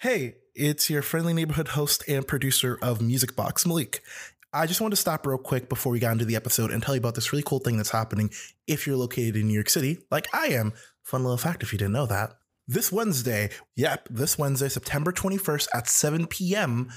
Hey, it's your friendly neighborhood host and producer of Music Box, Malik. I just wanted to stop real quick before we got into the episode and tell you about this really cool thing that's happening if you're located in New York City, like I am. Fun little fact if you didn't know that. This Wednesday, yep, this Wednesday, September 21st at 7 p.m.,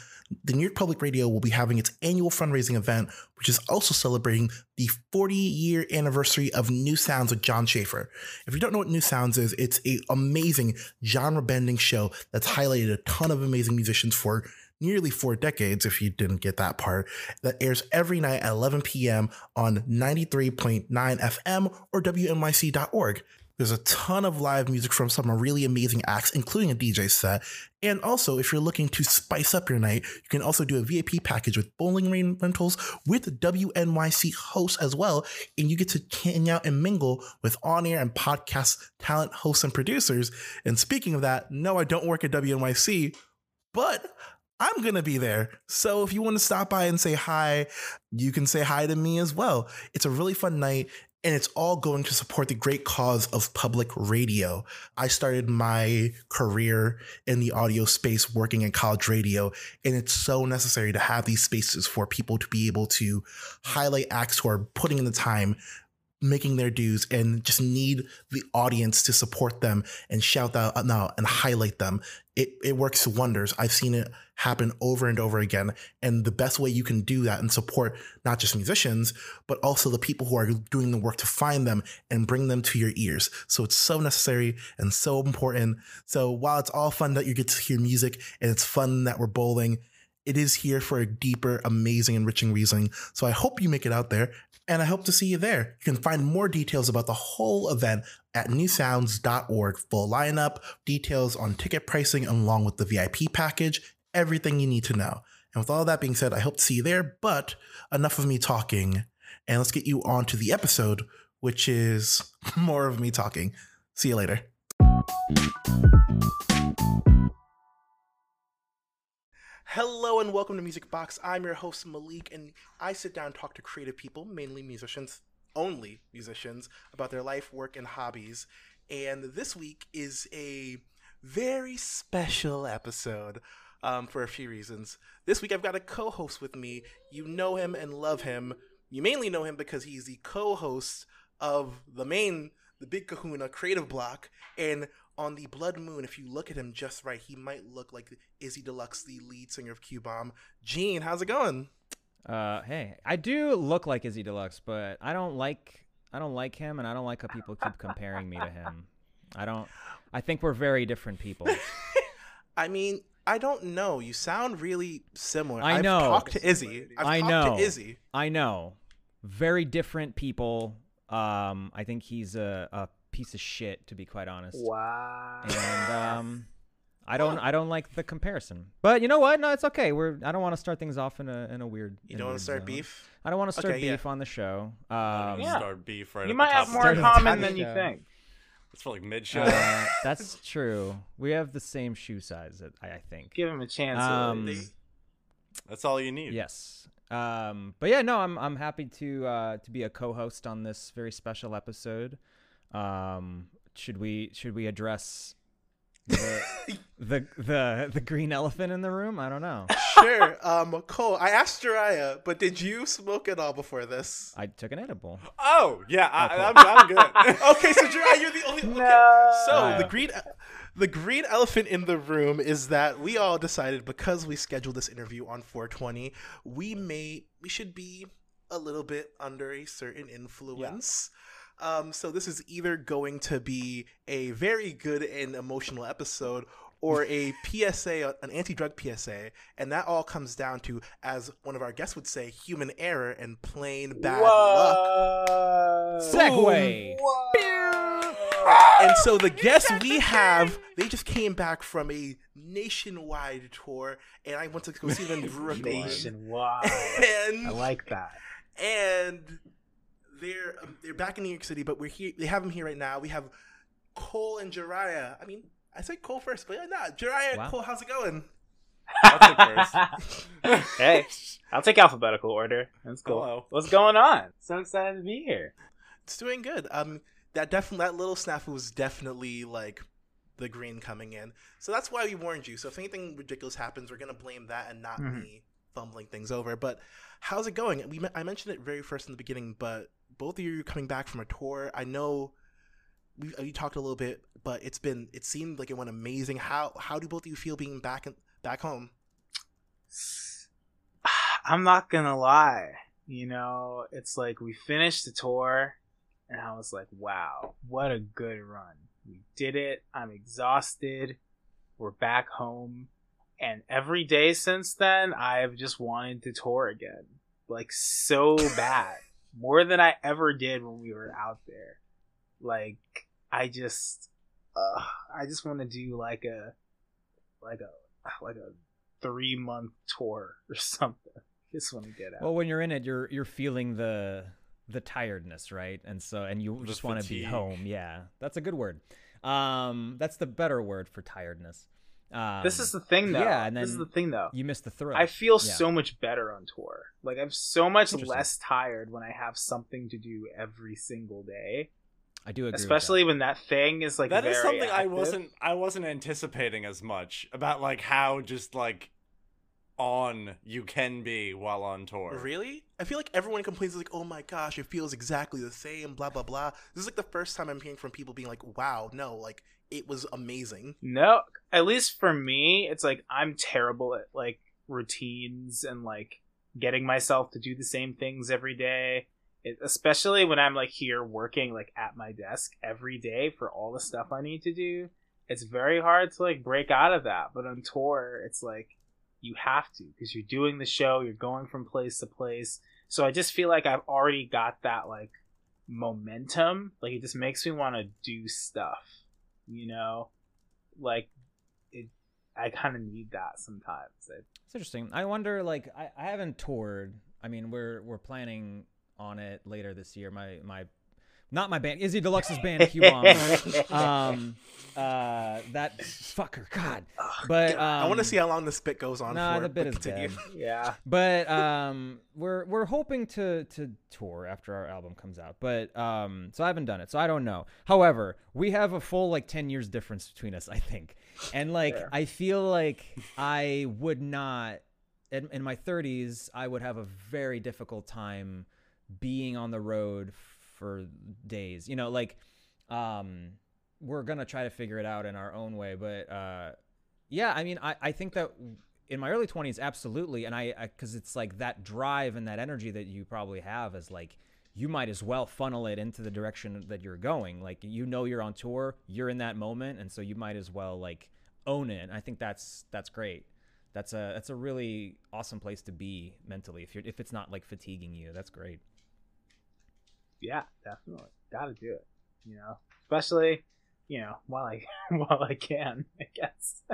the New York Public Radio will be having its annual fundraising event, which is also celebrating the 40 year anniversary of New Sounds with John Schaefer. If you don't know what New Sounds is, it's an amazing genre bending show that's highlighted a ton of amazing musicians for nearly four decades, if you didn't get that part, that airs every night at 11 p.m. on 93.9 FM or WNYC.org. There's a ton of live music from some really amazing acts, including a DJ set. And also, if you're looking to spice up your night, you can also do a VIP package with bowling rain rentals with WNYC hosts as well. And you get to hang out and mingle with on air and podcast talent hosts and producers. And speaking of that, no, I don't work at WNYC, but I'm going to be there. So if you want to stop by and say hi, you can say hi to me as well. It's a really fun night and it's all going to support the great cause of public radio. I started my career in the audio space working in college radio, and it's so necessary to have these spaces for people to be able to highlight acts who are putting in the time making their dues and just need the audience to support them and shout out and highlight them. It, it works wonders. I've seen it happen over and over again. And the best way you can do that and support not just musicians, but also the people who are doing the work to find them and bring them to your ears. So it's so necessary and so important. So while it's all fun that you get to hear music and it's fun that we're bowling, it is here for a deeper, amazing, enriching reason. So I hope you make it out there and I hope to see you there. You can find more details about the whole event at newsounds.org. Full lineup, details on ticket pricing along with the VIP package, everything you need to know. And with all that being said, I hope to see you there, but enough of me talking. And let's get you on to the episode, which is more of me talking. See you later. Hello and welcome to Music Box. I'm your host Malik, and I sit down and talk to creative people, mainly musicians, only musicians, about their life, work, and hobbies. And this week is a very special episode um, for a few reasons. This week I've got a co-host with me. You know him and love him. You mainly know him because he's the co-host of the main, the Big Kahuna Creative Block, and on the Blood Moon, if you look at him just right, he might look like Izzy Deluxe, the lead singer of Q Bomb. Gene, how's it going? Uh, hey, I do look like Izzy Deluxe, but I don't like I don't like him, and I don't like how people keep comparing me to him. I don't. I think we're very different people. I mean, I don't know. You sound really similar. I know. I've talked to Izzy. I've I talked know. to Izzy. I know. Very different people. Um, I think he's a, a piece of shit, to be quite honest. Wow. And um, I don't I don't like the comparison. But you know what? No, it's okay. We're I don't want to start things off in a in a weird. You don't want to start zone. beef? I don't want to start Okay, yeah. beef on the show. Um, Yeah. Start beef right you at might the have top more in the- Start common than you show. think. It's for like mid show. uh, that's true. We have the same shoe size, I I think. Give him a chance. Um, Lily. That's all you need. Yes. Um, but yeah, no, I'm I'm happy to uh, to be a co-host on this very special episode. Um, should we should we address the, the the the green elephant in the room? I don't know. sure. Um, Cole, I asked Jhariah, but did you smoke at all before this? I took an edible. Oh yeah, I, cool. I'm, I'm good. okay, so Jhariah, you're the only. Okay. No. So No. the green, the green elephant in the room is that we all decided because we scheduled this interview on 420, we may we should be a little bit under a certain influence. Um, so this is either going to be a very good and emotional episode or a PSA, an anti-drug PSA, and that all comes down to, as one of our guests would say, human error and plain bad luck. Whoa. Segue. And so the guests we have, they just came back from a nationwide tour, and I went to go see them in Brooklyn. Nationwide. And I like that. and they're um, they're back in New York City, but we're here. They have them here right now. We have Cole and Jhariah. I mean, I say Cole first, but yeah, nah, Jhariah, Wow. Cole, how's it going? I'll take first. hey, I'll take alphabetical order. That's cool. Hello. What's going on? So excited to be here. It's doing good. Um, that definitely that little snafu was definitely like the green coming in. So that's why we warned you. So if anything ridiculous happens, we're gonna blame that and not Mhm. me fumbling things over. But how's it going? We I mentioned it very first in the beginning, but both of you are coming back from a tour. I know we uh, we talked a little bit, but it's been it seemed like it went amazing. How how do both of you feel being back in, back home? I'm not gonna lie. You know, it's like we finished the tour, and I was like, wow, what a good run. We did it. I'm exhausted. We're back home. And every day since then, I've just wanted to tour again. Like, so bad. More than I ever did when we were out there. Like, I just. Uh, I just want to do like a. Like a. Like a three month tour or something. Just want to get out. Well, when you're in it, you're you're feeling the the tiredness, right? And so and you just want to be home. Yeah, that's a good word. Um, that's the better word for tiredness. Um, this is the thing, though. yeah, and this is the thing, though. you missed the thrill. I feel Yeah. so much better on tour. Like I'm so much less tired when I have something to do every single day. I do agree. with that. Especially when that thing is like that is very something I wasn't I wasn't anticipating as much about like how just like on you can be while on tour. Really? I feel like everyone complains like, "Oh my gosh, it feels exactly the same." Blah blah blah. This is like the first time I'm hearing from people being like, "Wow, no, like it was amazing." No, at least for me, it's like I'm terrible at like routines and like getting myself to do the same things every day. It, especially when I'm like here working like at my desk every day for all the stuff I need to do. It's very hard to like break out of that. But on tour, it's like you have to because you're doing the show, you're going from place to place. So I just feel like I've already got that like momentum. Like it just makes me want to do stuff, you know? Like it I kind of need that sometimes. It's interesting. I wonder, like, I, I haven't toured. I mean, we're we're planning on it later this year. My my, not my band, Izzy Deluxe's band, Q Bomb. um, uh, that fucker, God. But um, I want to see how long this bit goes on Nah, for. the bit is continue. dead. yeah. But um, we're we're hoping to to tour after our album comes out. But um, so I haven't done it, so I don't know. However, we have a full like ten years difference between us, I think, and like Fair. I feel like I would not in, in my thirties, I would have a very difficult time being on the road for days. You know, like um, we're gonna try to figure it out in our own way, but uh, yeah, I mean, I, I think that in my early 20s, absolutely. And I, because it's like that drive and that energy that you probably have is like, you might as well funnel it into the direction that you're going. Like, you know, you're on tour, you're in that moment. And so you might as well like own it. And I think that's, that's great. That's a, that's a really awesome place to be mentally. If you're, if it's not like fatiguing you, that's great. Yeah, definitely. Got to do it, you know. Especially, you know, while I while I can, I guess.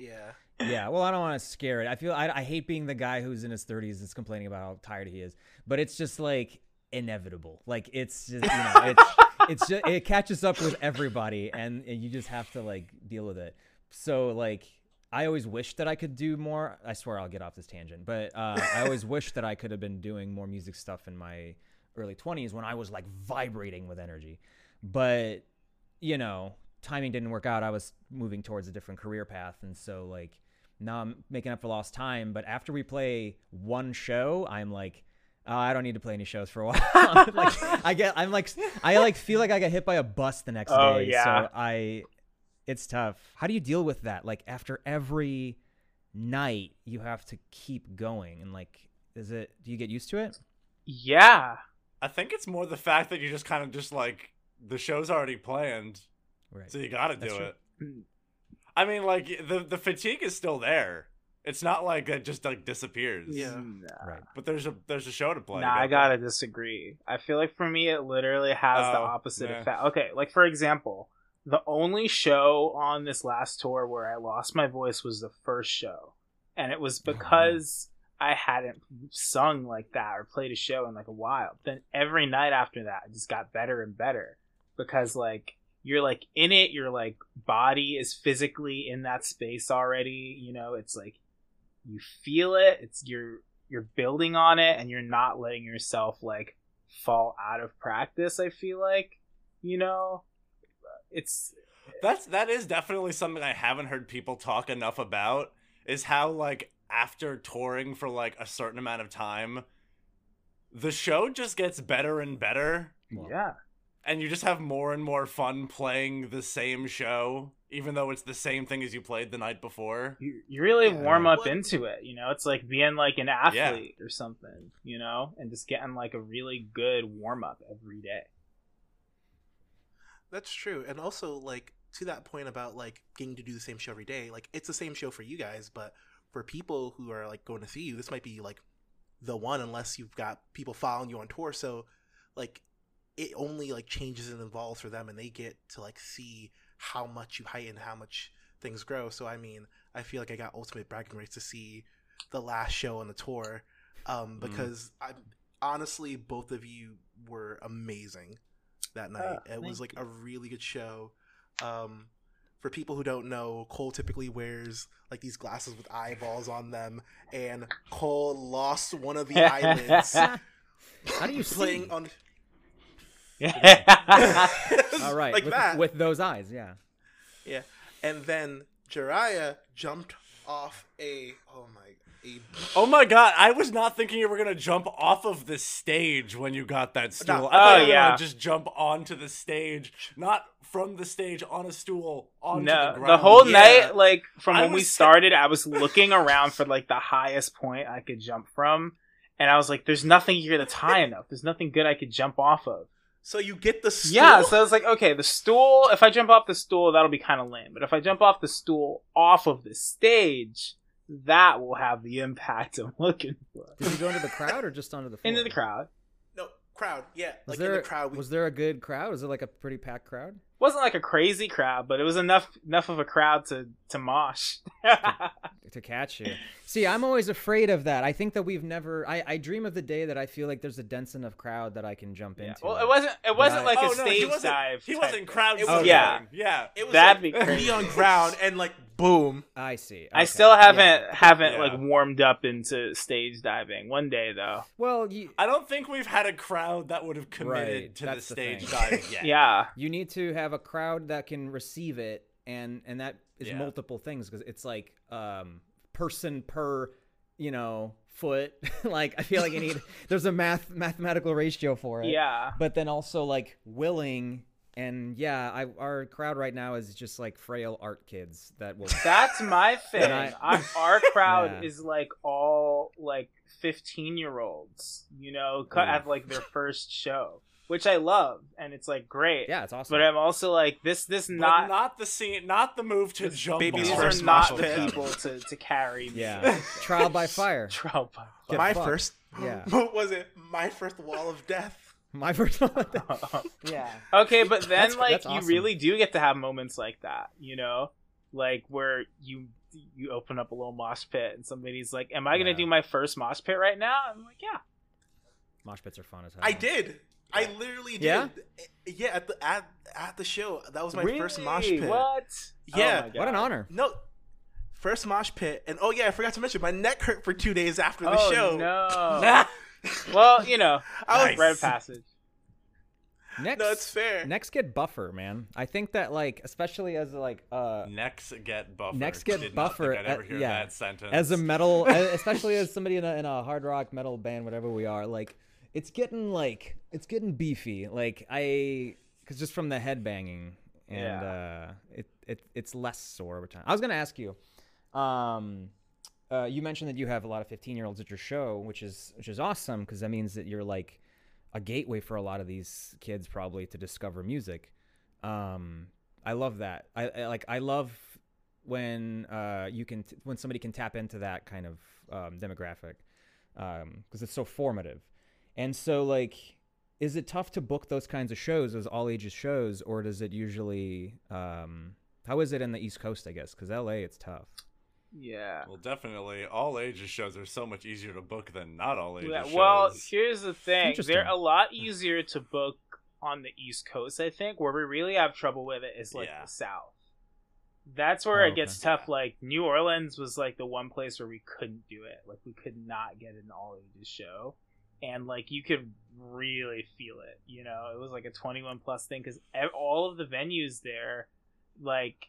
Yeah. yeah, well, I don't want to scare it. I feel I, I hate being the guy who's in his 30s that's complaining about how tired he is, but it's just like inevitable. Like it's just you know it's it's just it catches up with everybody, and, and you just have to like deal with it. So like I always wish that I could do more. I swear I'll get off this tangent, but uh, I always wish that I could have been doing more music stuff in my early 20s when I was like vibrating with energy. But you know, timing didn't work out. I was moving towards a different career path, and so like now I'm making up for lost time. But after we play one show, I'm like, oh, I don't need to play any shows for a while. like I get, I'm like, I like feel like I got hit by a bus the next Oh, day. yeah. So I, it's tough. How do you deal with that? Like after every night, you have to keep going, and like, is it? Do you get used to it? yeah, I think it's more the fact that you just kind of just like the show's already planned, Right. so you got to do true. it. I mean, like the the fatigue is still there. It's not like it just like disappears. Yeah. Nah. Right. But there's a there's a show to play. Nah, You I gotta disagree. I feel like for me, it literally has the Oh, opposite yeah. effect. Okay, like for example, the only show on this last tour where I lost my voice was the first show, and it was Oh, because I hadn't sung like that or played a show in like a while. Then every night after that, it just got better and better because like you're like in it, your like body is physically in that space already. You know, it's like you feel it. It's you're you're building on it and you're not letting yourself like fall out of practice i feel like you know it's That's that is definitely something I haven't heard people talk enough about is how like after touring for like a certain amount of time the show just gets better and better yeah. and you just have more and more fun playing the same show even though it's the same thing as you played the night before. You, you really Yeah. warm up What- into it, you know. It's like being like an athlete or something, you know, and just getting like a really good warm up every day. That's true. And also like to that point about like getting to do the same show every day, like it's the same show for you guys, but for people who are like going to see you, this might be like the one unless you've got people following you on tour. So like it only like changes and evolves for them and they get to like see how much you heighten, how much things grow. So I mean, I feel like I got ultimate bragging rights to see the last show on the tour. Um, because I honestly both of you were amazing that night. Ah, it was thank like a really good show. Um, for people who don't know, Cole typically wears like these glasses with eyeballs on them, and Cole lost one of the eyelids How do you playing see? on. All right, like with, that. with those eyes, yeah. yeah, and then Jhariah jumped off a oh my a Oh my god, I was not thinking you were gonna jump off of the stage when you got that stool. No. I thought Oh, you were yeah. gonna just jump onto the stage, not from the stage on a stool onto no, the the, whole Yeah. night, like from I when we started, I was looking around for like the highest point I could jump from, and I was like, "There's nothing here that's high enough. There's nothing good I could jump off of." So you get the stool. Yeah, so I was like, okay, the stool. If I jump off the stool, that'll be kind of lame. But if I jump off the stool off of the stage, that will have the impact I'm looking for. Did you go into the crowd or just onto the floor? Into the crowd. no crowd. Yeah, Was like there in the crowd. We, was there a good crowd? Was it like a pretty packed crowd? Wasn't like a crazy crowd, but it was enough enough of a crowd to to mosh. to catch you. See, I'm always afraid of that. I think that we've never. I, I dream of the day that I feel like there's a dense enough crowd that I can jump Yeah. into. Well, it wasn't. It wasn't I- like oh, a no, he stage dive. He wasn't crowd It was- surfing. yeah. yeah. it was That'd like be crazy. me on ground and like boom. I see. I still haven't Yeah. haven't Yeah. like warmed up into stage diving. One day though. Well, you I don't think we've had a crowd that would have committed Right, to the that's the stage thing. diving yet. Yeah. you need to have a crowd that can receive it, and and that is Yeah. multiple things because it's like um person per you know foot. like I feel like you need there's a math mathematical ratio for it. Yeah. but then also like willing and yeah I, our crowd right now is just like frail art kids that will That's my thing. I- Our- crowd Yeah. is like all like 15 year olds, you know, cut have like their first show, which I love, and it's like great. yeah it's awesome But I'm also like this. This But not. not, the scene, not the move to jump. baby's these are first not the pit. people to, to carry. me. yeah trial by fire Trout. Get my fucked. first. Yeah. What was it? My first wall of death. my first one yeah okay, but then That's- like that's you awesome. really do get to have moments like that, you know, like where you you open up a little mosh pit and somebody's like, "Am I gonna Yeah. do my first mosh pit right now?" I'm like, "Yeah." mosh pits are fun as hell I did. I literally did. Yeah? Yeah, at the at, at the show. That was my really? first mosh pit. What? Yeah. Oh what an honor No. First mosh pit. And oh yeah, I forgot to mention my neck hurt for 2 days after the oh, show. No. well, you know, I was, Nice. rite of passage. next No, it's fair. next get buffer man I think that like especially as like uh Necks get buffer. Necks get Did not buffer, Think I'd ever uh, hear yeah. that sentence. as a metal especially as somebody in a, in a hard rock metal band whatever we are like it's getting like it's getting beefy. Like i because just from the head banging and Yeah. uh it, it it's less sore over time. I was gonna ask you um uh, you mentioned that you have a lot of 15 year olds at your show which is which is awesome because that means that you're like a gateway for a lot of these kids probably to discover music. Um i love that. I, I like i love when uh you can t- when somebody can tap into that kind of um, demographic um because it's so formative and so like is it tough to book those kinds of shows those all ages shows or does it usually um how is it in the east coast i guess because la it's tough Yeah. Well, definitely, all ages shows are so much easier to book than not all ages Yeah, shows. well, here's the thing. They're a lot easier to book on the East Coast, I think. Where we really have trouble with it is like Yeah. the South. That's where Oh, it gets okay. tough. Like New Orleans was like the one place where we couldn't do it. Like we could not get an all ages show, and like you could really feel it. You know, it was like a 21 plus thing because all of the venues there like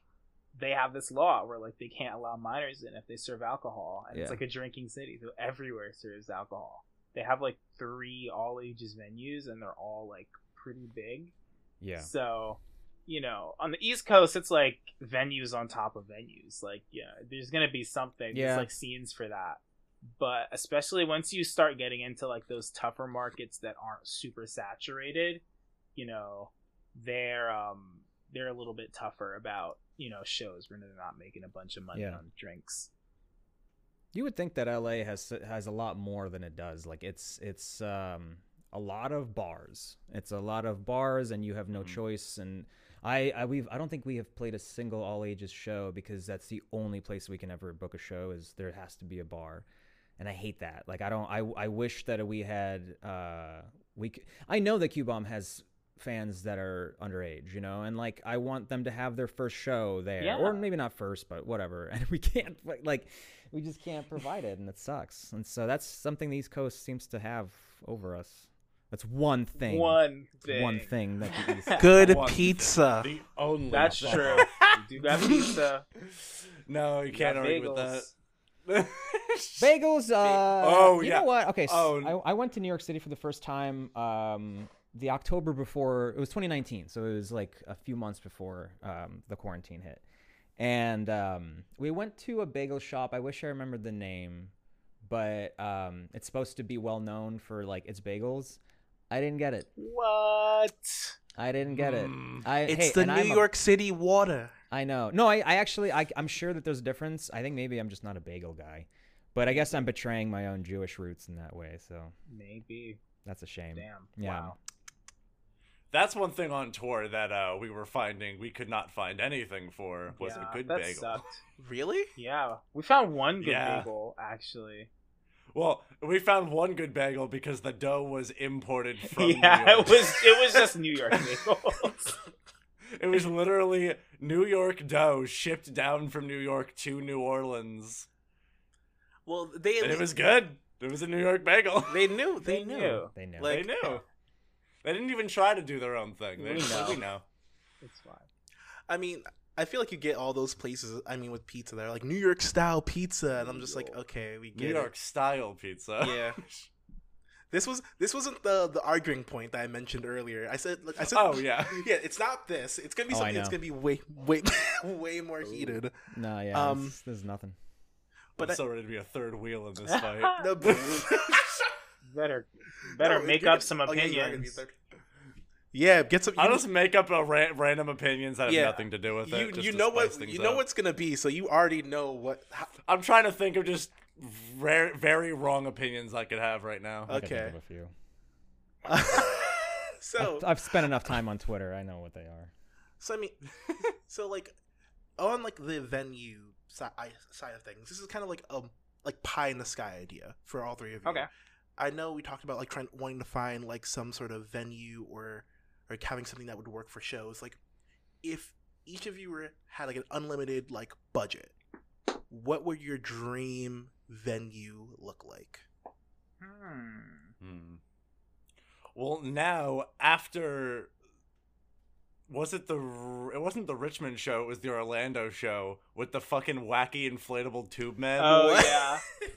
they have this law where like they can't allow minors in if they serve alcohol, and Yeah. it's like a drinking city, so everywhere serves alcohol. They have like three all ages venues, and they're all like pretty big. Yeah. So, you know, on the East Coast, it's like venues on top of venues. Like, yeah, there's gonna be something. Yeah. There's like scenes for that. But especially once you start getting into like those tougher markets that aren't super saturated, you know, they're um they're a little bit tougher about you know shows when they're not making a bunch of money Yeah. on drinks. You would think that LA has has a lot more than it does. Like it's it's um a lot of bars. It's a lot of bars and you have no Mhm. choice and I, I we've I don't think we have played a single all ages show because that's the only place we can ever book a show is there has to be a bar. And I hate that. Like I don't I I wish that we had uh we Could, I know that Q Bomb has fans that are underage, you know, and like I want them to have their first show there, Yeah. or maybe not first, but whatever. And we can't like we just can't provide it, and it sucks. And so that's something the East Coast seems to have over us. That's one thing. One thing. One thing that the East. Good One thing. pizza. The only. That's thing. true. you do got pizza. no, you You can't got argue with that. Bagels. Bagels. Uh, Oh, you yeah. know what? Okay, so Oh. I, I went to New York City for the first time. Um, the October before it was 2019, so it was like a few months before um, the quarantine hit, and um, we went to a bagel shop. I wish I remembered the name, but um, it's supposed to be well known for like its bagels. I didn't get it. What? I didn't get it. Hmm. I, It's hey, the New I'm a- York City water. I know. No, I, I actually, I, I'm sure that there's a difference. I think maybe I'm just not a bagel guy, but I guess I'm betraying my own Jewish roots in that way. So Maybe. that's a shame. Damn. Yeah. Wow. That's one thing on tour that uh, we were finding we could not find anything for was Yeah, a good that bagel. Sucked. Really? Yeah, we found one good Yeah. bagel actually. Well, we found one good bagel because the dough was imported from New yeah, York. it was it was just New York bagels. It was literally New York dough shipped down from New York to New Orleans, Well, they and it was good. It was a New York bagel. they knew they, They knew. knew. They know. Like- they knew. They didn't even try to do their own thing. They We just know. we know. it's fine. I mean, I feel like you get all those places. I mean, with pizza, they're like New York style pizza, and I'm just like, okay, we get New get York style pizza. Yeah. This was this wasn't the the arguing point that I mentioned earlier. I said I said Oh yeah. yeah, it's not this. It's gonna be Oh, something that's gonna be way way way more heated. No, yeah. Um, this, this is nothing. But I'm I- so ready to be a third wheel in this fight. No, Better better No, make up gonna- some oh, yeah, you are gonna be opinions. third. Yeah, get some. I'll You, just make up a ra- random opinions that have Yeah. nothing to do with it. you, just you to know spice what you know up. what's gonna be, so you already know what. How, I'm trying to think of just rare, very wrong opinions I could have right now. I can think Okay. of a few. so I've, I've spent enough time on Twitter. I know what they are. So I mean, so like on like the venue side side of things, this is kind of like a like pie in the sky idea for all three of you. Okay. I know we talked about like trying wanting to find like some sort of venue or or having something that would work for shows. Like if each of you were had like an unlimited like budget, what would your dream venue look like? Hmm. Hmm. Well, now after was it the it wasn't the Richmond show, it was the Orlando show with the fucking wacky inflatable tube men. Oh What? yeah.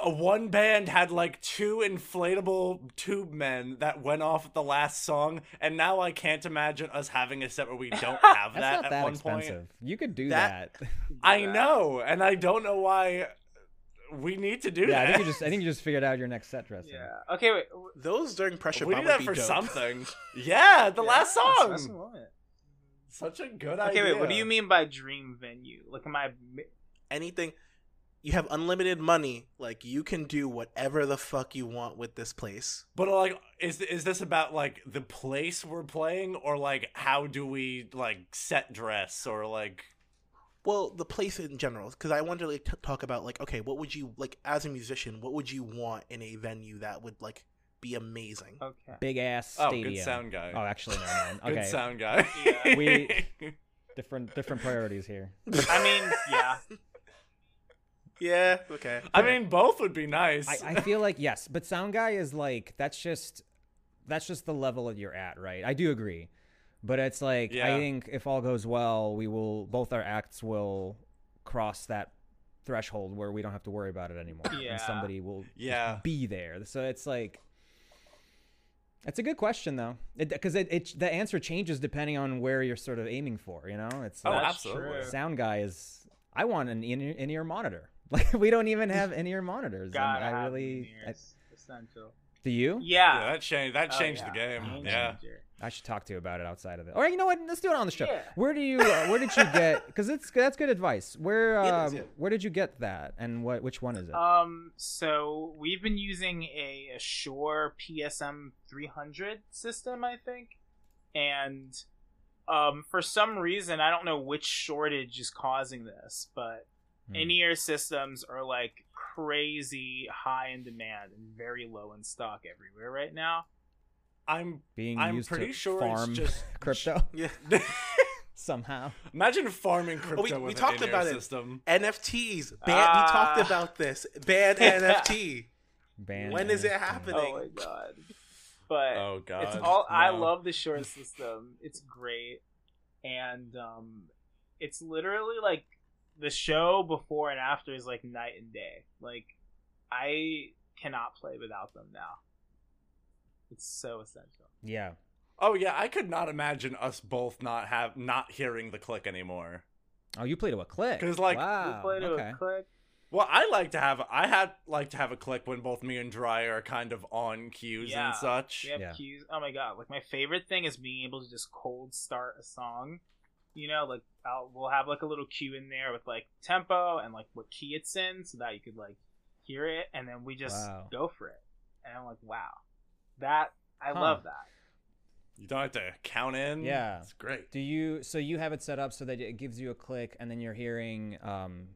A one band had like two inflatable tube men that went off at the last song, and now I can't imagine us having a set where we don't have that not at that one expensive. point. You could do That- that. I know, and I don't know why we need to do yeah, I that. think you just I think you just figured out your next set dressing. Yeah. Okay. Wait. Those during pressure we need that for dope. something. Yeah, the last song. that's what Such a good Okay. idea. Okay, wait. What do you mean by dream venue? Like, am I? Anything. You have unlimited money, like you can do whatever the fuck you want with this place. But like, is is this about like the place we're playing, or like how do we like set dress, or like? Well, the place in general, because I wanted to like, t- talk about like, okay, what would you like as a musician? What would you want in a venue that would like be amazing? Okay. Big ass Oh, stadium. good sound guy. Oh, actually, never mind. Good sound guy. Yeah. We- different different priorities here. I mean, yeah. Yeah. Okay. I mean, both would be nice. I, I feel like yes, but sound guy is like that's just that's just the level that you're at, right? I do agree, But it's like Yeah. I think if all goes well, we will both our acts will cross that threshold where we don't have to worry about it anymore, Yeah. and somebody will Yeah. be there. So it's like. It's a good question though, because it, it, the answer changes depending on where you're sort of aiming for. You know, it's Oh, like, absolutely. sound guy is. I want an in in ear monitor. Like we don't even have in ear monitors. and Gotta I really. I, essential. do you? Yeah, Yeah. that changed. That Oh, changed yeah. the game. Game Yeah. changer. I should talk to you about it outside of it. All right, you know what? Let's do it on the show. Yeah. Where do you? Uh, where did you get? Because it's that's good advice. Where? It Um, is, yeah. Where did you get that? And what? Which one is it? Um, so we've been using a, a Shure PSM 300 system, I think, and um, for some reason, I don't know which shortage is causing this, but Hmm. in-ear systems are like crazy high in demand and very low in stock everywhere right now. I'm Being I'm used pretty to sure farm it's just crypto Yeah. somehow. Imagine farming crypto we- we an talked in-ear about it. system. NFTs. Ban- Ah. we talked about this. Ban NFT. Band When is it happening? Oh my god! But Oh god. it's all I love the Shure system. It's great, and um, it's literally like the show before and after is like night and day. Like I cannot play without them now. It's so essential. Yeah. Oh yeah, I could not imagine us both not have not hearing the click anymore. Oh, you played to a click. 'Cause, like, we wow. play to okay. a click. Well, I like to have I had like to have a click when both me and Dry are kind of on cues Yeah. and such. We have Yeah. cues. Oh my god! Like my favorite thing is being able to just cold start a song. You know, like I'll, we'll have like a little cue in there with like tempo and like what key it's in, so that you could like hear it, and then we just Wow. go for it. And I'm like, wow, that I Huh. love that. You don't have to count in. Yeah. It's great. Do you? So you have it set up so that it gives you a click, and then you're hearing um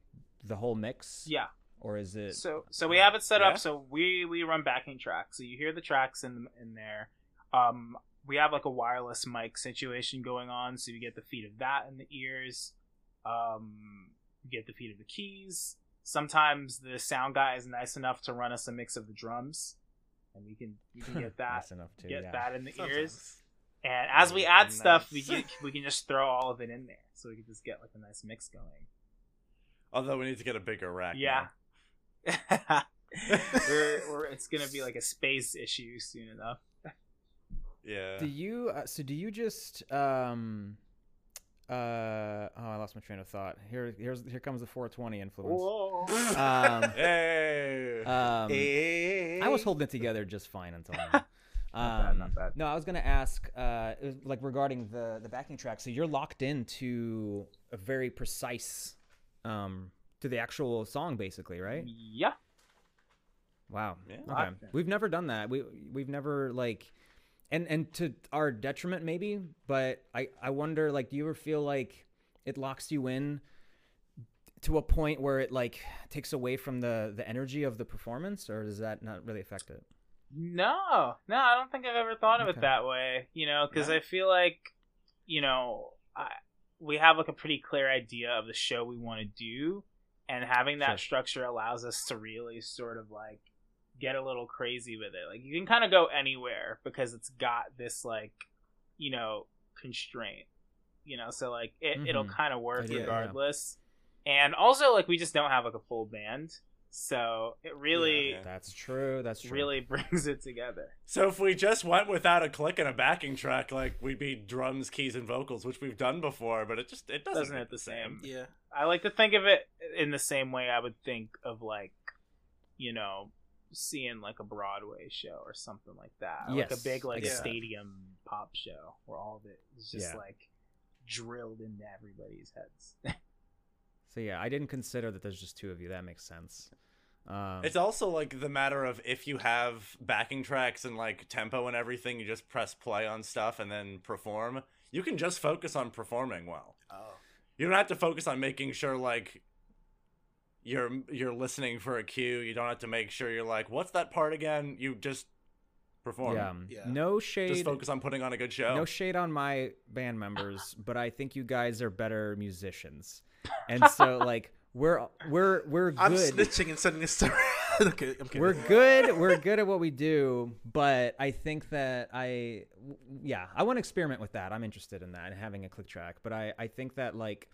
the whole mix. Yeah. Or is it? So so we have it set Yeah. up so we we run backing tracks. So you hear the tracks in in there. Um we have like a wireless mic situation going on, so you get the feed of that in the ears. Um you get the feed of the keys. Sometimes the sound guy is nice enough to run us a mix of the drums. And we can you can get that Nice enough to get yeah. that in the Sometimes. ears. And as we add stuff, we get, we can just throw all of it in there, so we can just get like a nice mix going. Although we need to get a bigger rack. Yeah. we're, we're, it's gonna be like a space issue soon enough. Yeah. Do you? Uh, so do you just? Um. Uh. Oh, I lost my train of thought. Here, here's here comes the 420 influence. Whoa. Um. Hey. Um. Hey. I was holding it together just fine until now. Not bad, Um, not bad. No, I was gonna ask, uh, like regarding the the backing track. So you're locked into a very precise, um, to the actual song, basically, right? Yeah. Wow. Yeah. Okay. We've never done that. We we've never like, and and to our detriment maybe. But I I wonder like, do you ever feel like it locks you in to a point where it like takes away from the the energy of the performance, or does that not really affect it? No, no, I don't think I've ever thought of Okay. it that way. You know, because No? I feel like, you know, I, we have like a pretty clear idea of the show we want to do, and having that Sure. structure allows us to really sort of like get a little crazy with it. Like you can kind of go anywhere because it's got this like, you know, constraint. You know, so like it, it'll Mhm. kind of work yeah. regardless. And also, like we just don't have like a full band, so it really, Yeah. That's true. That's true. really brings it together. So if we just went without a click and a backing track, like we'd be drums, keys, and vocals, which we've done before, but it just it doesn't, Doesn't hit hit the same. Yeah. I like to think of it in the same way I would think of like, you know, seeing like a Broadway show or something like that. Like a big like get that. stadium pop show where all of it is just Yeah. like drilled into everybody's heads. So yeah, I didn't consider that there's just two of you. That makes sense. Um, It's also like the matter of if you have backing tracks and like tempo and everything, you just press play on stuff and then perform. You can just focus on performing well. Oh. You don't have to focus on making sure like you're you're listening for a cue. You don't have to make sure you're like, what's that part again? You just perform. yeah, Yeah. no shade. Just focus on putting on a good show. No shade on my band members, but I think you guys are better musicians. And so like we're we're we're good. I'm snitching and sending this to okay, I'm kidding. we're good. We're good at what we do, but I think that I yeah, I want to experiment with that. I'm interested in that and having a click track. But I, I think that like,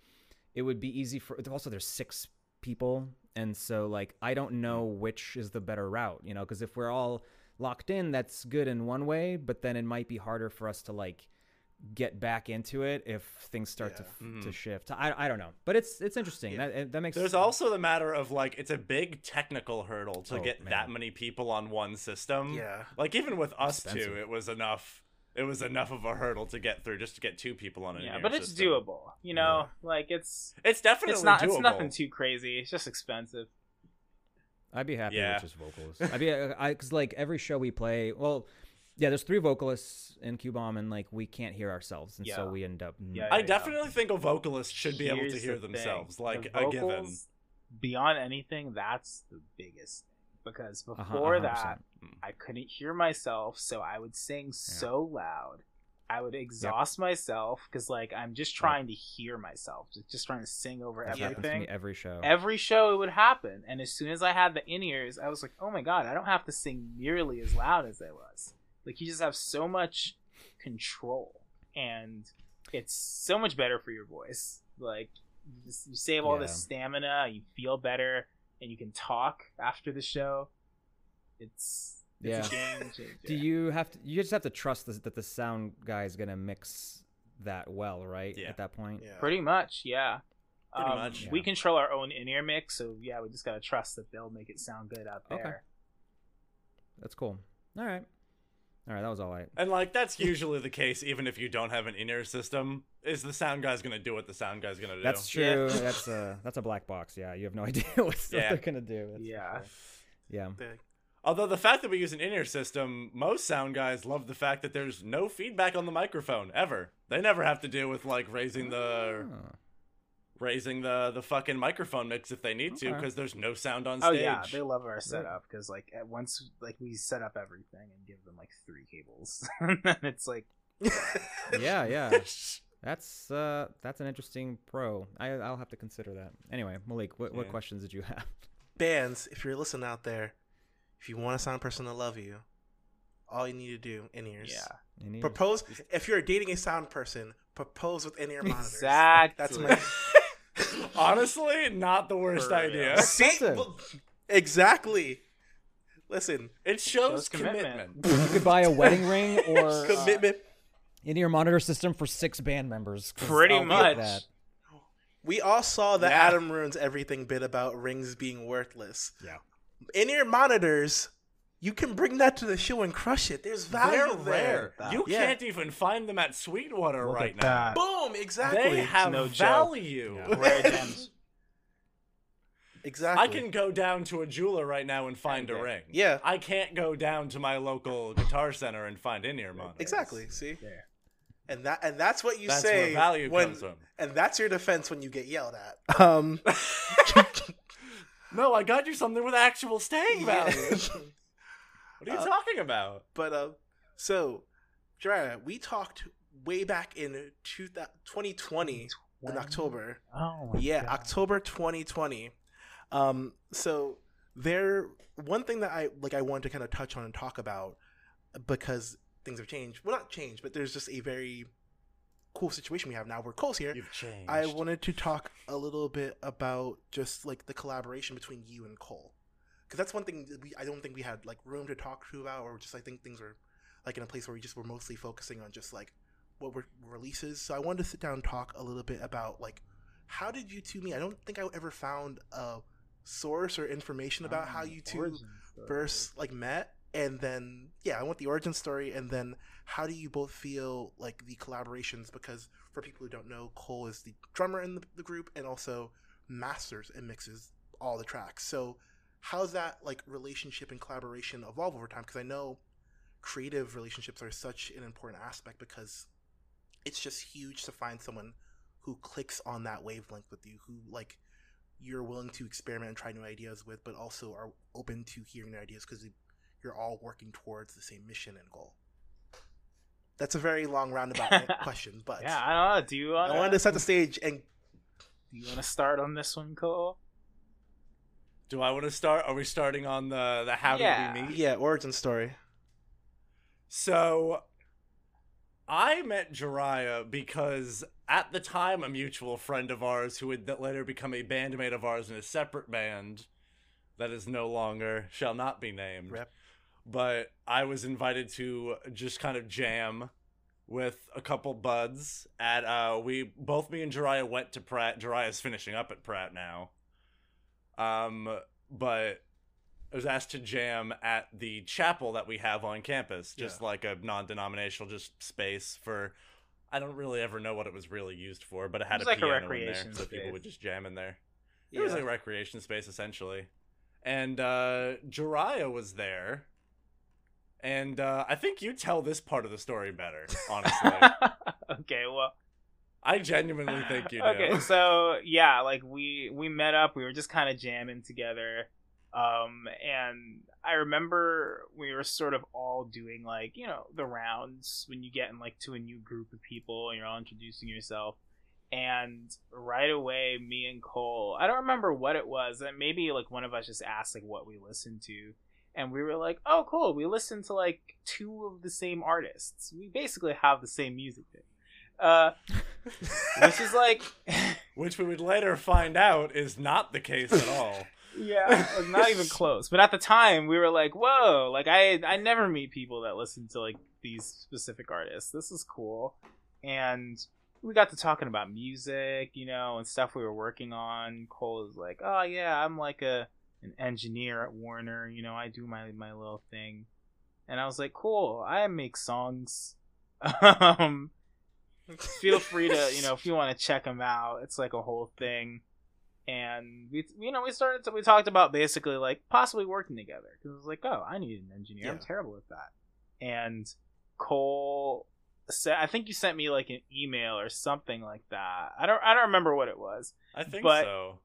it would be easy for. Also, there's six people, and so like, I don't know which is the better route. You know, because if we're all locked in, that's good in one way, but then it might be harder for us to like get back into it if things start to Yeah. to mm-hmm. shift. I, I don't know, but it's it's interesting. Yeah. That that makes There's also the matter of like it's a big technical hurdle to Oh, get man. that many people on one system. Yeah. Like even with us Expensive. two, it was enough. It was enough of a hurdle to get through just to get two people on it. Yeah, but it's system. doable. You know, like it's It's definitely it's not doable. it's nothing too crazy. It's just expensive. I'd be happy Yeah. with just vocals. I'd be, I, cause like every show we play, well, yeah, there's three vocalists in Q Bomb, and like we can't hear ourselves, and so we end up. Yeah, I yeah. definitely think a vocalist should be able to hear the thing. themselves, The like a given. Beyond anything, that's the biggest thing. Because Uh-huh, before 100%. that, Mm. I couldn't hear myself, so I would sing so loud. I would exhaust myself because, like, I'm just trying to hear myself, just- just trying to sing over that happens to everything. every show. Every show it would happen, and as soon as I had the in ears, I was like, "Oh my god, I don't have to sing nearly as loud as I was." Like you just have so much control, and it's so much better for your voice. Like you, just, you save all Yeah. this stamina, you feel better, and you can talk after the show. It's, it's a game changer. Do you have to? You just have to trust this, that the sound guy is gonna mix that well, right? Yeah. At that point. Yeah. Pretty much, yeah. Pretty Um, much. We Yeah. control our own in-ear mix, so yeah, we just gotta trust that they'll make it sound good out there. Okay. That's cool. All right. All right. That was all right. And like that's usually the case, even if you don't have an in-ear system. Is the sound guy's gonna do what the sound guy's gonna do? That's true. that's a that's a black box. Yeah, you have no idea what, what Yeah. they're gonna do. That's Yeah. sure. Yeah. The- Although the fact that we use an in-ear system, most sound guys love the fact that there's no feedback on the microphone ever. They never have to deal with like raising the Oh. raising the the fucking microphone mix if they need to because there's no sound on stage. Oh yeah, they love our setup because like at once like we set up everything and give them like three cables, and then it's like yeah, yeah. That's uh, that's an interesting pro. I I'll have to consider that. Anyway, Malik, what, what questions did you have? Bands, if you're listening out there, if you want a sound person to love you, all you need to do in ears. yeah, Any- Propose if you're dating a sound person, propose with in ear monitors. exactly. That's my Honestly, not the worst For idea. See, well, exactly. Listen, It shows, Shows commitment. commitment. you could buy a wedding ring or uh, commitment. in-ear monitor system for six band members. Pretty I'll much. that. We all saw the Yeah. Adam ruins everything bit about rings being worthless. Yeah. In ear monitors, you can bring that to the show and crush it. There's value They're there. rare. You Yeah. can't even find them at Sweetwater Look right at now. that. Boom, exactly. They have no value. Yeah. Rare gems. exactly. I can go down to a jeweler right now and find a ring. Yeah. I can't go down to my local guitar center and find in-ear monitors. Exactly. See? There. And that and that's what you That's say where value when comes from. and that's your defense when you get yelled at. Um No, I got you something with actual staying value. what are you Uh, talking about? But uh, so, Joanna, we talked way back in two, 2020 in October. Oh my Yeah, God. October 2020. Um, so there, one thing that I like, I wanted to kind of touch on and talk about because things have changed. Well, not changed, but there's just a very cool situation we have now. We're Cole's here. You've changed. I wanted to talk a little bit about just like the collaboration between you and Cole, because that's one thing that we I don't think we had like room to talk to about, or just I think things were like in a place where we just were mostly focusing on just like what were releases. So I wanted to sit down and talk a little bit about like how did you two meet? I don't think I ever found a source or information about how ah, you two first like met and then yeah i want the origin story and then how do you both feel like the collaborations? Because for people who don't know cole is the drummer in the, the group and also masters and mixes all the tracks. So how's that like relationship and collaboration evolve over time? Because i know creative relationships are such an important aspect because it's just huge to find someone who clicks on that wavelength with you who like you're willing to experiment and try new ideas with, but also are open to hearing their ideas because you're all working towards the same mission and goal. That's a very long roundabout question, but Yeah, I don't know. Do you? Wanna, wanted to set the stage and Do you want to start on this one, Cole? Do I want to start? Are we starting on the the how Yeah. did we meet? Yeah, origin story. So I met Jhariah because at the time a mutual friend of ours who would later become a bandmate of ours in a separate band that is no longer shall not be named. Rep. But I was invited to just kind of jam with a couple buds at uh we both me and Jhariah went to Pratt. Jhariah's finishing up at Pratt now. Um but I was asked to jam at the chapel that we have on campus, just Yeah. like a non-denominational just space for. I don't really ever know what it was really used for, but it had It a like a piano in recreation there, so people would just jam in there. It was a recreation space essentially, and uh, Jhariah was there, and uh, I think you tell this part of the story better, honestly. okay, well, I genuinely think you do. okay, so yeah, like we we met up. We were just kind of jamming together, um, and I remember we were sort of all doing like you know the rounds when you get in like to a new group of people and you're all introducing yourself. And right away, me and Cole, I don't remember what it was. And maybe like one of us just asked like what we listened to, and we were like, "Oh, cool! We listened to like two of the same artists. We basically have the same music." Thing. Uh, which is like Which we would later find out is not the case at all. yeah not even close but at the time we were like whoa like i i never meet people that listen to like these specific artists this is cool and we got to talking about music you know and stuff we were working on cole was like oh yeah i'm like a an engineer at warner you know i do my my little thing. And i was like cool i make songs. Um feel free to you know if you want to check them out it's like a whole thing. And we you know we started to we talked about basically like possibly working together because it was like oh i need an engineer i'm terrible at that. And cole said i think you sent me like an email or something like that. I don't i don't remember what it was I think But- so.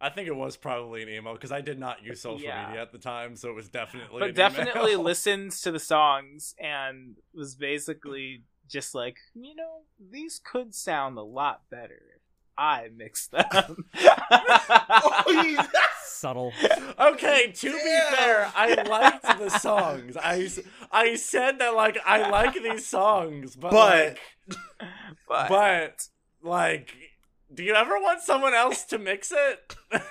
I think it was probably an email because I did not use social Yeah. media at the time, so it was definitely. but an definitely email. listens to the songs and was basically just like you know these could sound a lot better if i mixed them oh, yeah. Subtle. Okay, to be Damn. fair, I liked the songs. I, I said that like I like these songs, but But- like, but, but like, do you ever want someone else to mix it?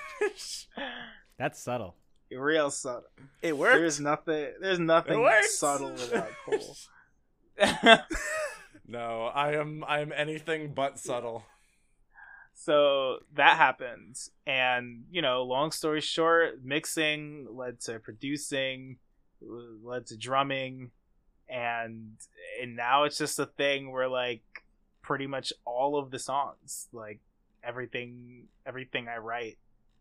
That's subtle. real subtle It worked. there's nothing there's nothing works. subtle about cole no, I am I am anything but subtle. so that happened and you know long story short mixing led to producing led to drumming and and now it's just a thing where like pretty much all of the songs like everything everything i write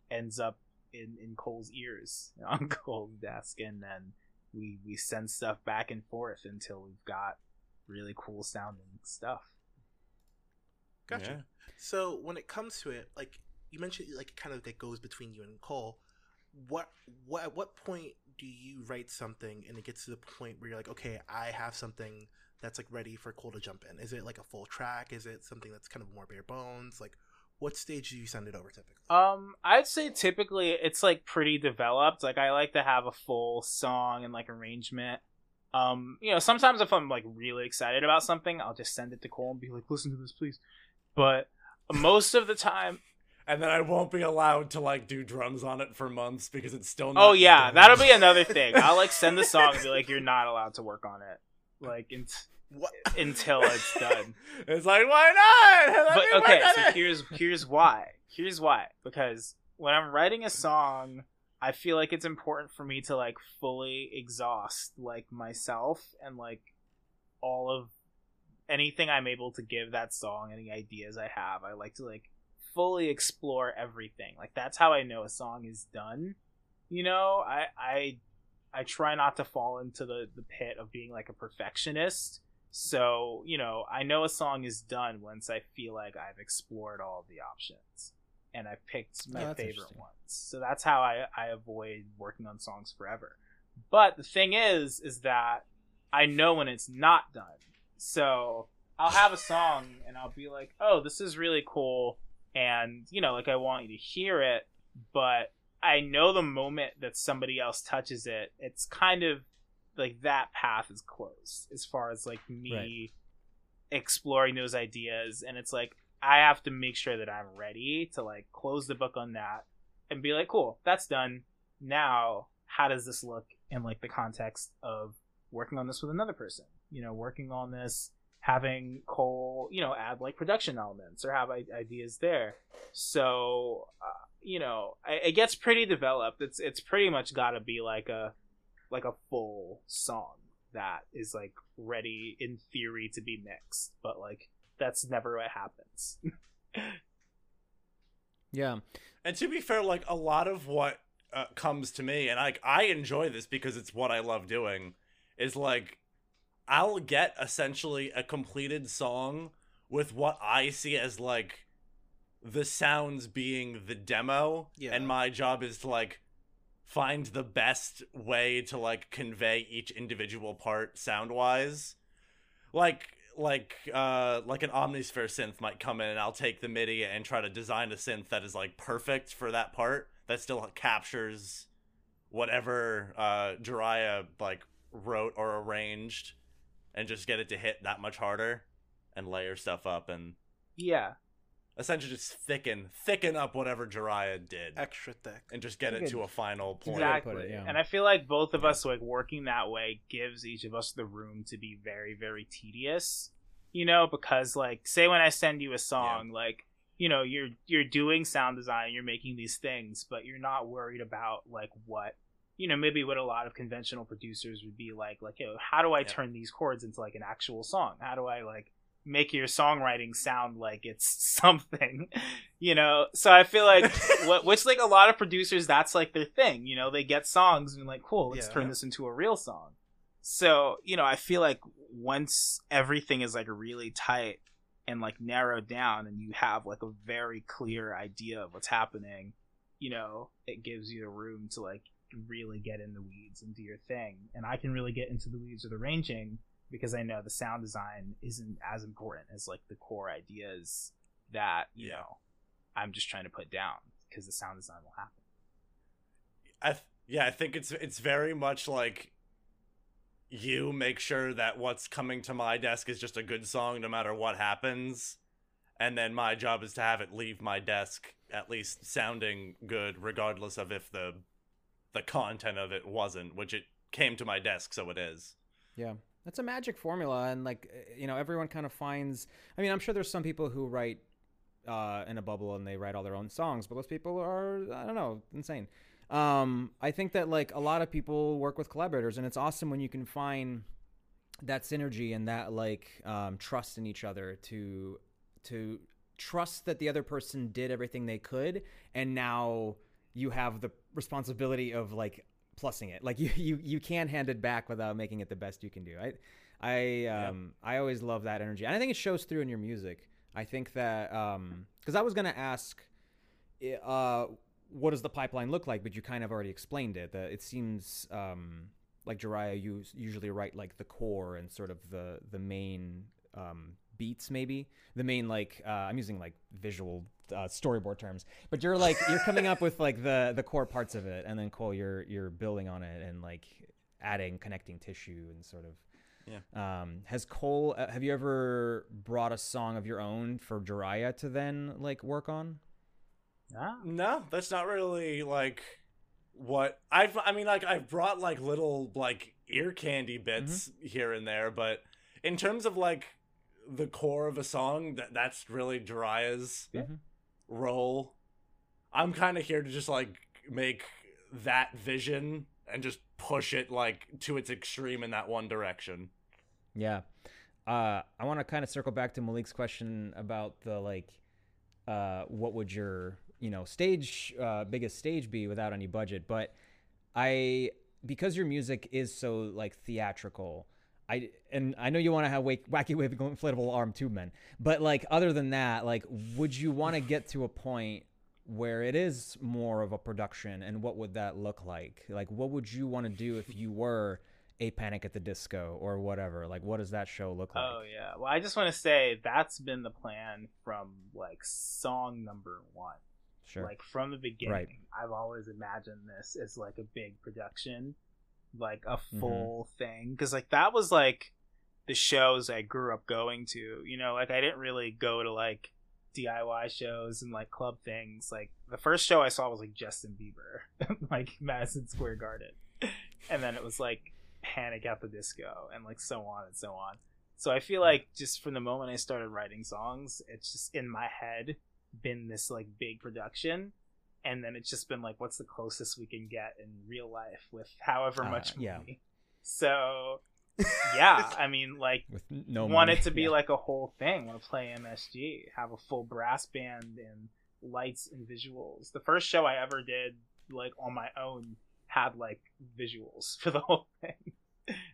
ends up in in cole's ears on cole's desk and then we we send stuff back and forth until we've got really cool sounding stuff Gotcha. Yeah. So when it comes to it, like you mentioned, like kind of like goes between you and Cole. What what at what point do you write something and it gets to the point where you're like, okay, I have something that's like ready for Cole to jump in? Is it like a full track? Is it something that's kind of more bare bones? Like, what stage do you send it over typically? Um, I'd say typically it's like pretty developed. Like I like to have a full song and like arrangement. Um, you know, sometimes if I'm like really excited about something, I'll just send it to Cole and be like, "Listen to this, please." But most of the time, And then I won't be allowed to like do drums on it for months because it's still. Not oh yeah, done. that'll be another thing. I'll like send the song and be like, "You're not allowed to work on it," like in- What? until it's done. It's like why not? But me okay, so here's here's why. Here's why. Because when I'm writing a song, I feel like it's important for me to like fully exhaust like myself and like all of anything I'm able to give that song, any ideas I have. I like to like fully explore everything. Like that's how I know a song is done. You know, I I I try not to fall into the the pit of being like a perfectionist. So, you know, I know a song is done once I feel like I've explored all the options and I've picked my Oh, favorite ones. So that's how I, I avoid working on songs forever. But the thing is, is that I know when it's not done. So I'll have a song and I'll be like, oh, this is really cool. And, you know, like I want you to hear it, but I know the moment that somebody else touches it, it's kind of like that path is closed as far as like me exploring those ideas and it's like I have to make sure that I'm ready to like close the book on that and be like, cool, that's done. Now, how does this look in like the context of working on this with another person? You know, working on this, having Cole, you know, add like production elements or have I- ideas there. So, uh, you know, I- it gets pretty developed. It's it's pretty much got to be like a like a full song that is like ready in theory to be mixed, but like that's never what happens. Yeah. And to be fair, like a lot of what uh, comes to me, and like I enjoy this because it's what I love doing, is like I'll get essentially a completed song with what I see as like the sounds being the demo, Yeah. and my job is to like find the best way to like convey each individual part sound wise. Like like uh like an omnisphere synth might come in and I'll take the MIDI and try to design a synth that is like perfect for that part that still captures whatever uh Jhariah like wrote or arranged and just get it to hit that much harder and layer stuff up and yeah, essentially just thicken thicken up whatever Jhariah did Extra thick. and just get it Good. to a final point. Exactly. put it, yeah. And I feel like both of us like working that way gives each of us the room to be very very tedious. You know, because like say when I send you a song, like you know you're you're doing sound design, you're making these things, but you're not worried about like what you know maybe what a lot of conventional producers would be like like yo, how do I Yeah. turn these chords into like an actual song? How do I like make your songwriting sound like it's something you know? So i feel like what which like a lot of producers that's like their thing you know? They get songs and like cool let's Yeah. turn this into a real song. So you know i feel like once everything is like really tight and like narrowed down and you have like a very clear idea of what's happening you know it gives you the room to like really get in the weeds and do your thing. And i can really get into the weeds of the ranging because i know the sound design isn't as important as like the core ideas that you Yeah. know i'm just trying to put down because the sound design will happen I th- yeah, I think it's it's very much like you make sure that what's coming to my desk is just a good song no matter what happens. And then my job is to have it leave my desk at least sounding good regardless of if the the content of it wasn't, which it came to my desk so it is. Yeah. That's a magic formula. And, like, you know, everyone kind of finds. I mean, I'm sure there's some people who write uh, in a bubble and they write all their own songs, but those people are, I don't know, insane. Um, I think that, like, a lot of people work with collaborators, and it's awesome when you can find that synergy and that, like, um, trust in each other to, to, trust that the other person did everything they could and now you have the responsibility of like plussing it. Like you you you can't hand it back without making it the best you can do. I I um I always love that energy. And I think it shows through in your music. I think that um cuz I was going to ask uh what does the pipeline look like, but you kind of already explained it. That it seems um like Jhariah you usually write like the core and sort of the the main um beats maybe the main like uh, i'm using like visual uh, storyboard terms but you're like you're coming up with like the the core parts of it and then cole you're you're building on it and like adding connecting tissue and sort of yeah um has cole uh, have you ever brought a song of your own for Jhariah to then like work on. No, that's not really like what I've. I mean, like I've brought like little like ear candy bits here and there, but in terms of like the core of a song, that that's really Jhariah's Yeah. role. I'm kind of here to just like make that vision and just push it like to its extreme in that one direction. Yeah. Uh, I want to kind of circle back to Malik's question about the like, uh, what would your you know stage uh, biggest stage be without any budget? But I because your music is so like theatrical. I and I know you want to have wake, wacky wave inflatable arm tube men, but like other than that, like would you want to get to a point where it is more of a production, and what would that look like? Like what would you want to do if you were a Panic at the Disco or whatever? Like what does that show look like? Oh yeah. Well, I just want to say that's been the plan from like song number one. Sure. Like from the beginning, right. I've always imagined this as like a big production, like a Mm-hmm. full thing. Because like that was like the shows I grew up going to. You know, like I didn't really go to like DIY shows and like club things. Like the first show I saw was like Justin Bieber, like Madison Square Garden, and then it was like Panic at the Disco, and like so on and so on. So I feel like just from the moment I started writing songs, it's just in my head been this like big production. And then it's just been like, what's the closest we can get in real life with however Uh, much yeah. money? So yeah, I mean, like With no want money. it to be Yeah. like a whole thing. Want to play MSG, have a full brass band and lights and visuals. The first show I ever did, like on my own, had like visuals for the whole thing.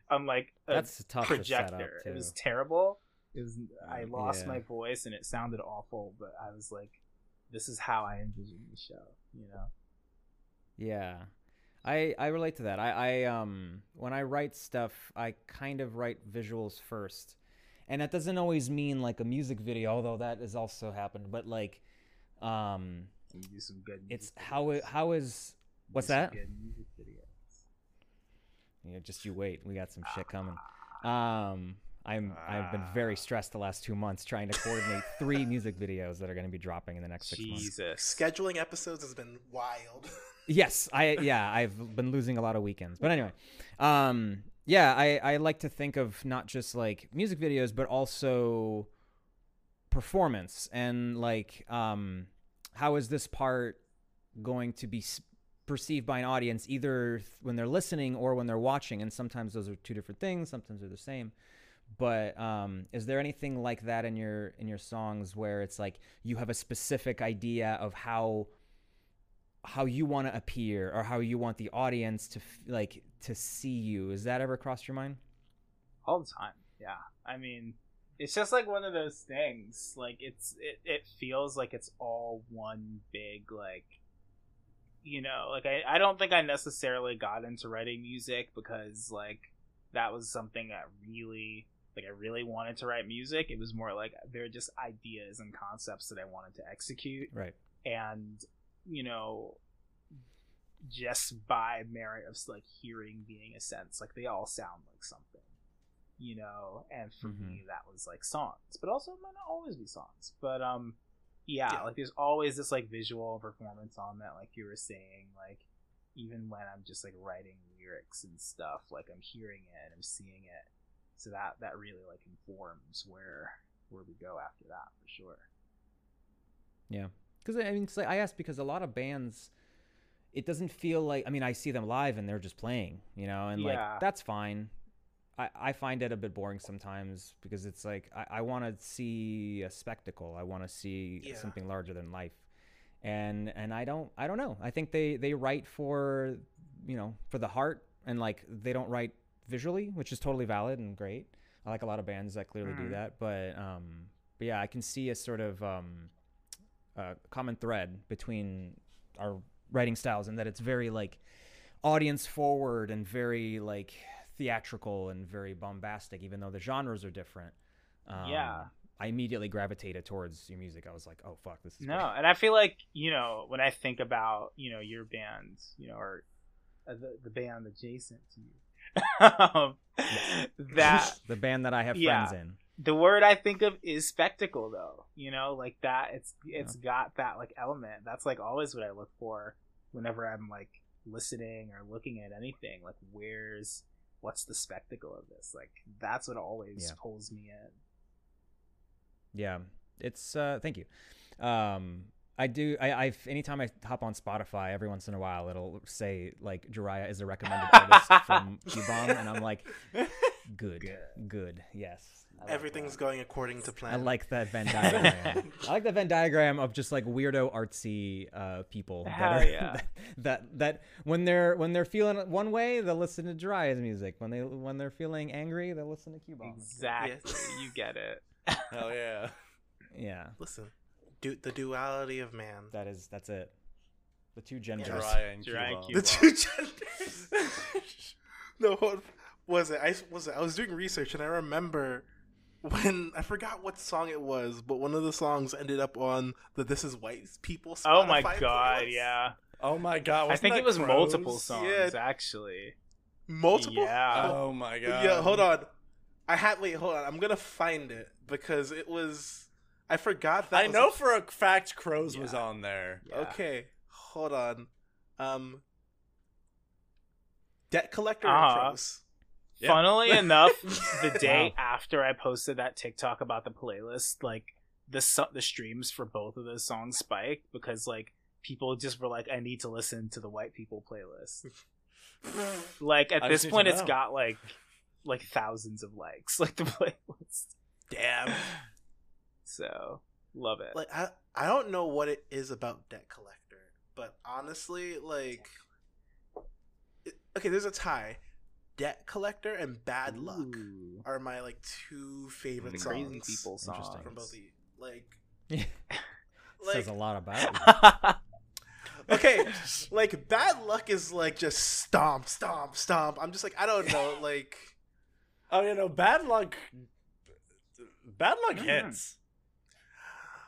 I'm like a That's tough to projector. It was terrible. It was I lost Yeah. my voice and it sounded awful, but I was like, this is how I envision the show. You know. Yeah. I I relate to that. I, I um when I write stuff, I kind of write visuals first. And that doesn't always mean like a music video, although that has also happened, but like um You do some good. it's how it, how is what's that? Good music videos. Yeah, just you wait. We got some shit coming. Um I'm I've been very stressed the last 2 months trying to coordinate 3 music videos that are going to be dropping in the next 6 months. Jesus. Scheduling episodes has been wild. Yes, I yeah, I've been losing a lot of weekends. But anyway, um yeah, I I like to think of not just like music videos but also performance and like um how is this part going to be s- perceived by an audience either th- when they're listening or when they're watching and sometimes those are two different things, sometimes they're the same. But um, is there anything like that in your in your songs where it's like you have a specific idea of how how you want to appear or how you want the audience to like to see you? Is that ever crossed your mind? All the time yeah. I mean it's just like one of those things like it's it, it feels like it's all one big like you know like I, I don't think i necessarily got into writing music because like that was something that really like i really wanted to write music. It was more like they're just ideas and concepts that i wanted to execute. Right. And you know just by merit of like hearing being a sense like they all sound like something you know? And for Mhm. me that was like songs. But also it might not always be songs. But um yeah, Yeah. like there's always this like visual performance on that like you were saying like even when i'm just like writing lyrics and stuff like i'm hearing it and i'm seeing it so that that really like informs where where we go after that for sure yeah because i mean it's like i asked because a lot of bands it doesn't feel like i mean i see them live and they're just playing you know and Yeah. like that's fine I, I find it a bit boring sometimes because it's like I, I want to see a spectacle. I want to see Yeah. something larger than life, and and I don't I don't know. I think they they write for you know for the heart and like they don't write visually, which is totally valid and great. I like a lot of bands that clearly do Mhm. that, but um but yeah, I can see a sort of um uh, common thread between our writing styles and that it's very like audience forward and very like theatrical and very bombastic even though the genres are different um, Yeah. i immediately gravitated towards your music i was like oh fuck this is No, great. and I feel like you know when I think about you know your band, you know, or uh, the the band adjacent to you, that the band that i have Yeah. friends in the word I think of is spectacle, though. You know, like that. It's it's got that like element. That's like always what I look for whenever I'm like listening or looking at anything. Like, where's what's the spectacle of this? Like, that's what always Yeah. pulls me in. Yeah, it's uh thank you. Um I do I I've anytime I hop on Spotify every once in a while it'll say like Jhariah is a recommended artist from QBomb and I'm like good. Good. Good. Yes. Like Everything's that. going according to plan. I like that Venn diagram. I like that Venn diagram of just like weirdo artsy uh, people that, are, yeah. that that when they're when they're feeling one way they'll listen to Jhariah's music. When they when they're feeling angry they'll listen to QBomb. Exactly, you get it. Hell yeah. Yeah, Listen, du- the duality of man. that is that's it. The two genders. Jhariah and Jhariah and QBomb. The two genders. no, what was it? I was it? I was doing research and I remember when I forgot what song it was, but one of the songs ended up on the "This Is White People." Song. Oh my god, playlist. yeah. Oh my god! I think it was Crows? multiple songs Yeah. actually. multiple. Yeah. Oh my god! yeah. Hold on, I had wait. Hold on, I'm gonna find it because it was. I forgot that. I know a- for a fact Crows was on there. Yeah. Okay, hold on. Um, debt collector Uh-huh. and crows. Yeah. Funnily enough, the day Wow. after I posted that TikTok about the playlist, like the su- the streams for both of those songs spiked because like people just were like, I need to listen to the white people playlist. like at I this point, it's got like like thousands of likes, like the playlist. Damn. So love it. Like I, I don't know what it is about debt collector, but honestly, like, it- okay, there's a tie. Debt collector and bad luck are my like two favorite Crazy songs people songs. Interesting. from both the like like Says a lot about you. okay like bad luck is like just stomp stomp stomp i'm just like i don't know like Oh, you know, bad luck. Bad luck Mhm. hits.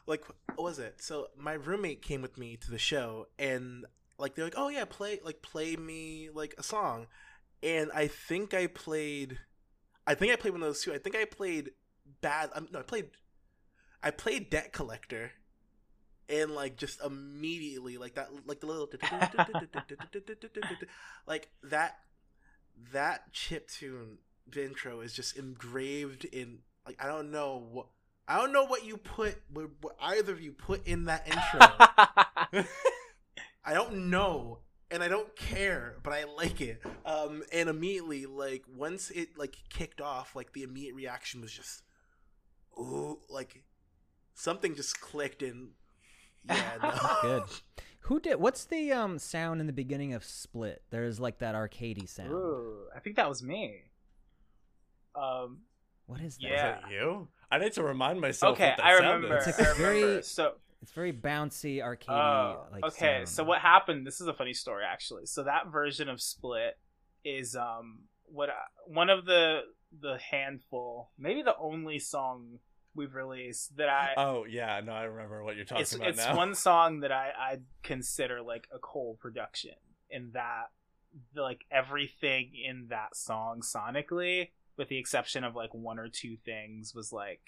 Like what was it? So my roommate came with me to the show and like they're like oh yeah play like play me like a song. And i think i played i think i played one of those two. I think i played bad um, no i played i played debt collector and like just immediately like that like the little like that that chip tune intro is just engraved in like i don't know what I don't know what you put, what, what either of you put in that intro. I don't know, and I don't care, but I like it. Um, and immediately, like once it like kicked off, like the immediate reaction was just, ooh, like something just clicked, and yeah, no. Good. Who did? What's the um sound in the beginning of Split? There's like that arcadey sound. Ooh, I think that was me. Um, What is that? Yeah. Is that you? I need to remind myself. okay, what that I sound remember. is. It's I like remember. very- So, It's very bouncy, arcadey. oh, like okay. sound. So what happened? This is a funny story, actually. So that version of Split is um what I, one of the the handful, maybe the only song we've released that I. Oh yeah, no, I remember what you're talking it's about it's now. one song that I I consider like a Cole production in that the, like everything in that song sonically, with the exception of like one or two things, was like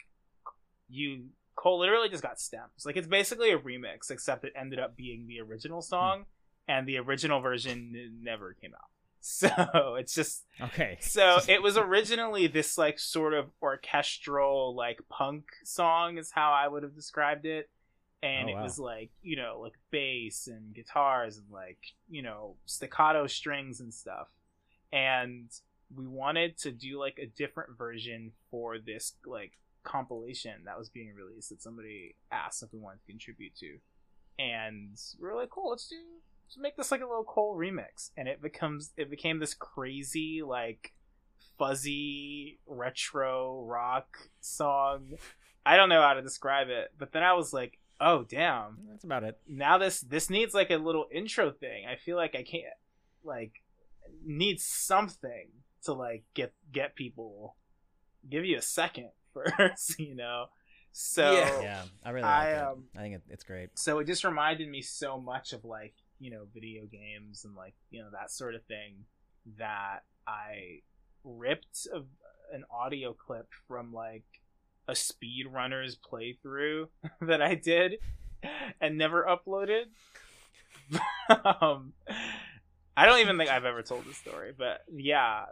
you Cole literally just got stems. Like it's basically a remix, except it ended up being the original hmm. song, and the original version never came out. So it's just Okay. so it was originally this like sort of orchestral like punk song is how I would have described it. And Oh, it wow. was like, you know, like bass and guitars and like, you know, staccato strings and stuff. And we wanted to do like a different version for this like compilation that was being released that somebody asked if we wanted to contribute to. And we were like, cool, let's do let's make this like a little Cole remix. And it becomes it became this crazy, like fuzzy retro rock song. I don't know how to describe it, but then I was like, oh damn. That's about it. Now this this needs like a little intro thing. I feel like I can't like need something to like get get people give you a second first, you know. So Yeah. Yeah, I really I, like it. um, I think it, it's great. so it just reminded me so much of like you know video games and like you know that sort of thing that i ripped a, an audio clip from like a speedrunner's playthrough that i did and never uploaded um i don't even think i've ever told this story but yeah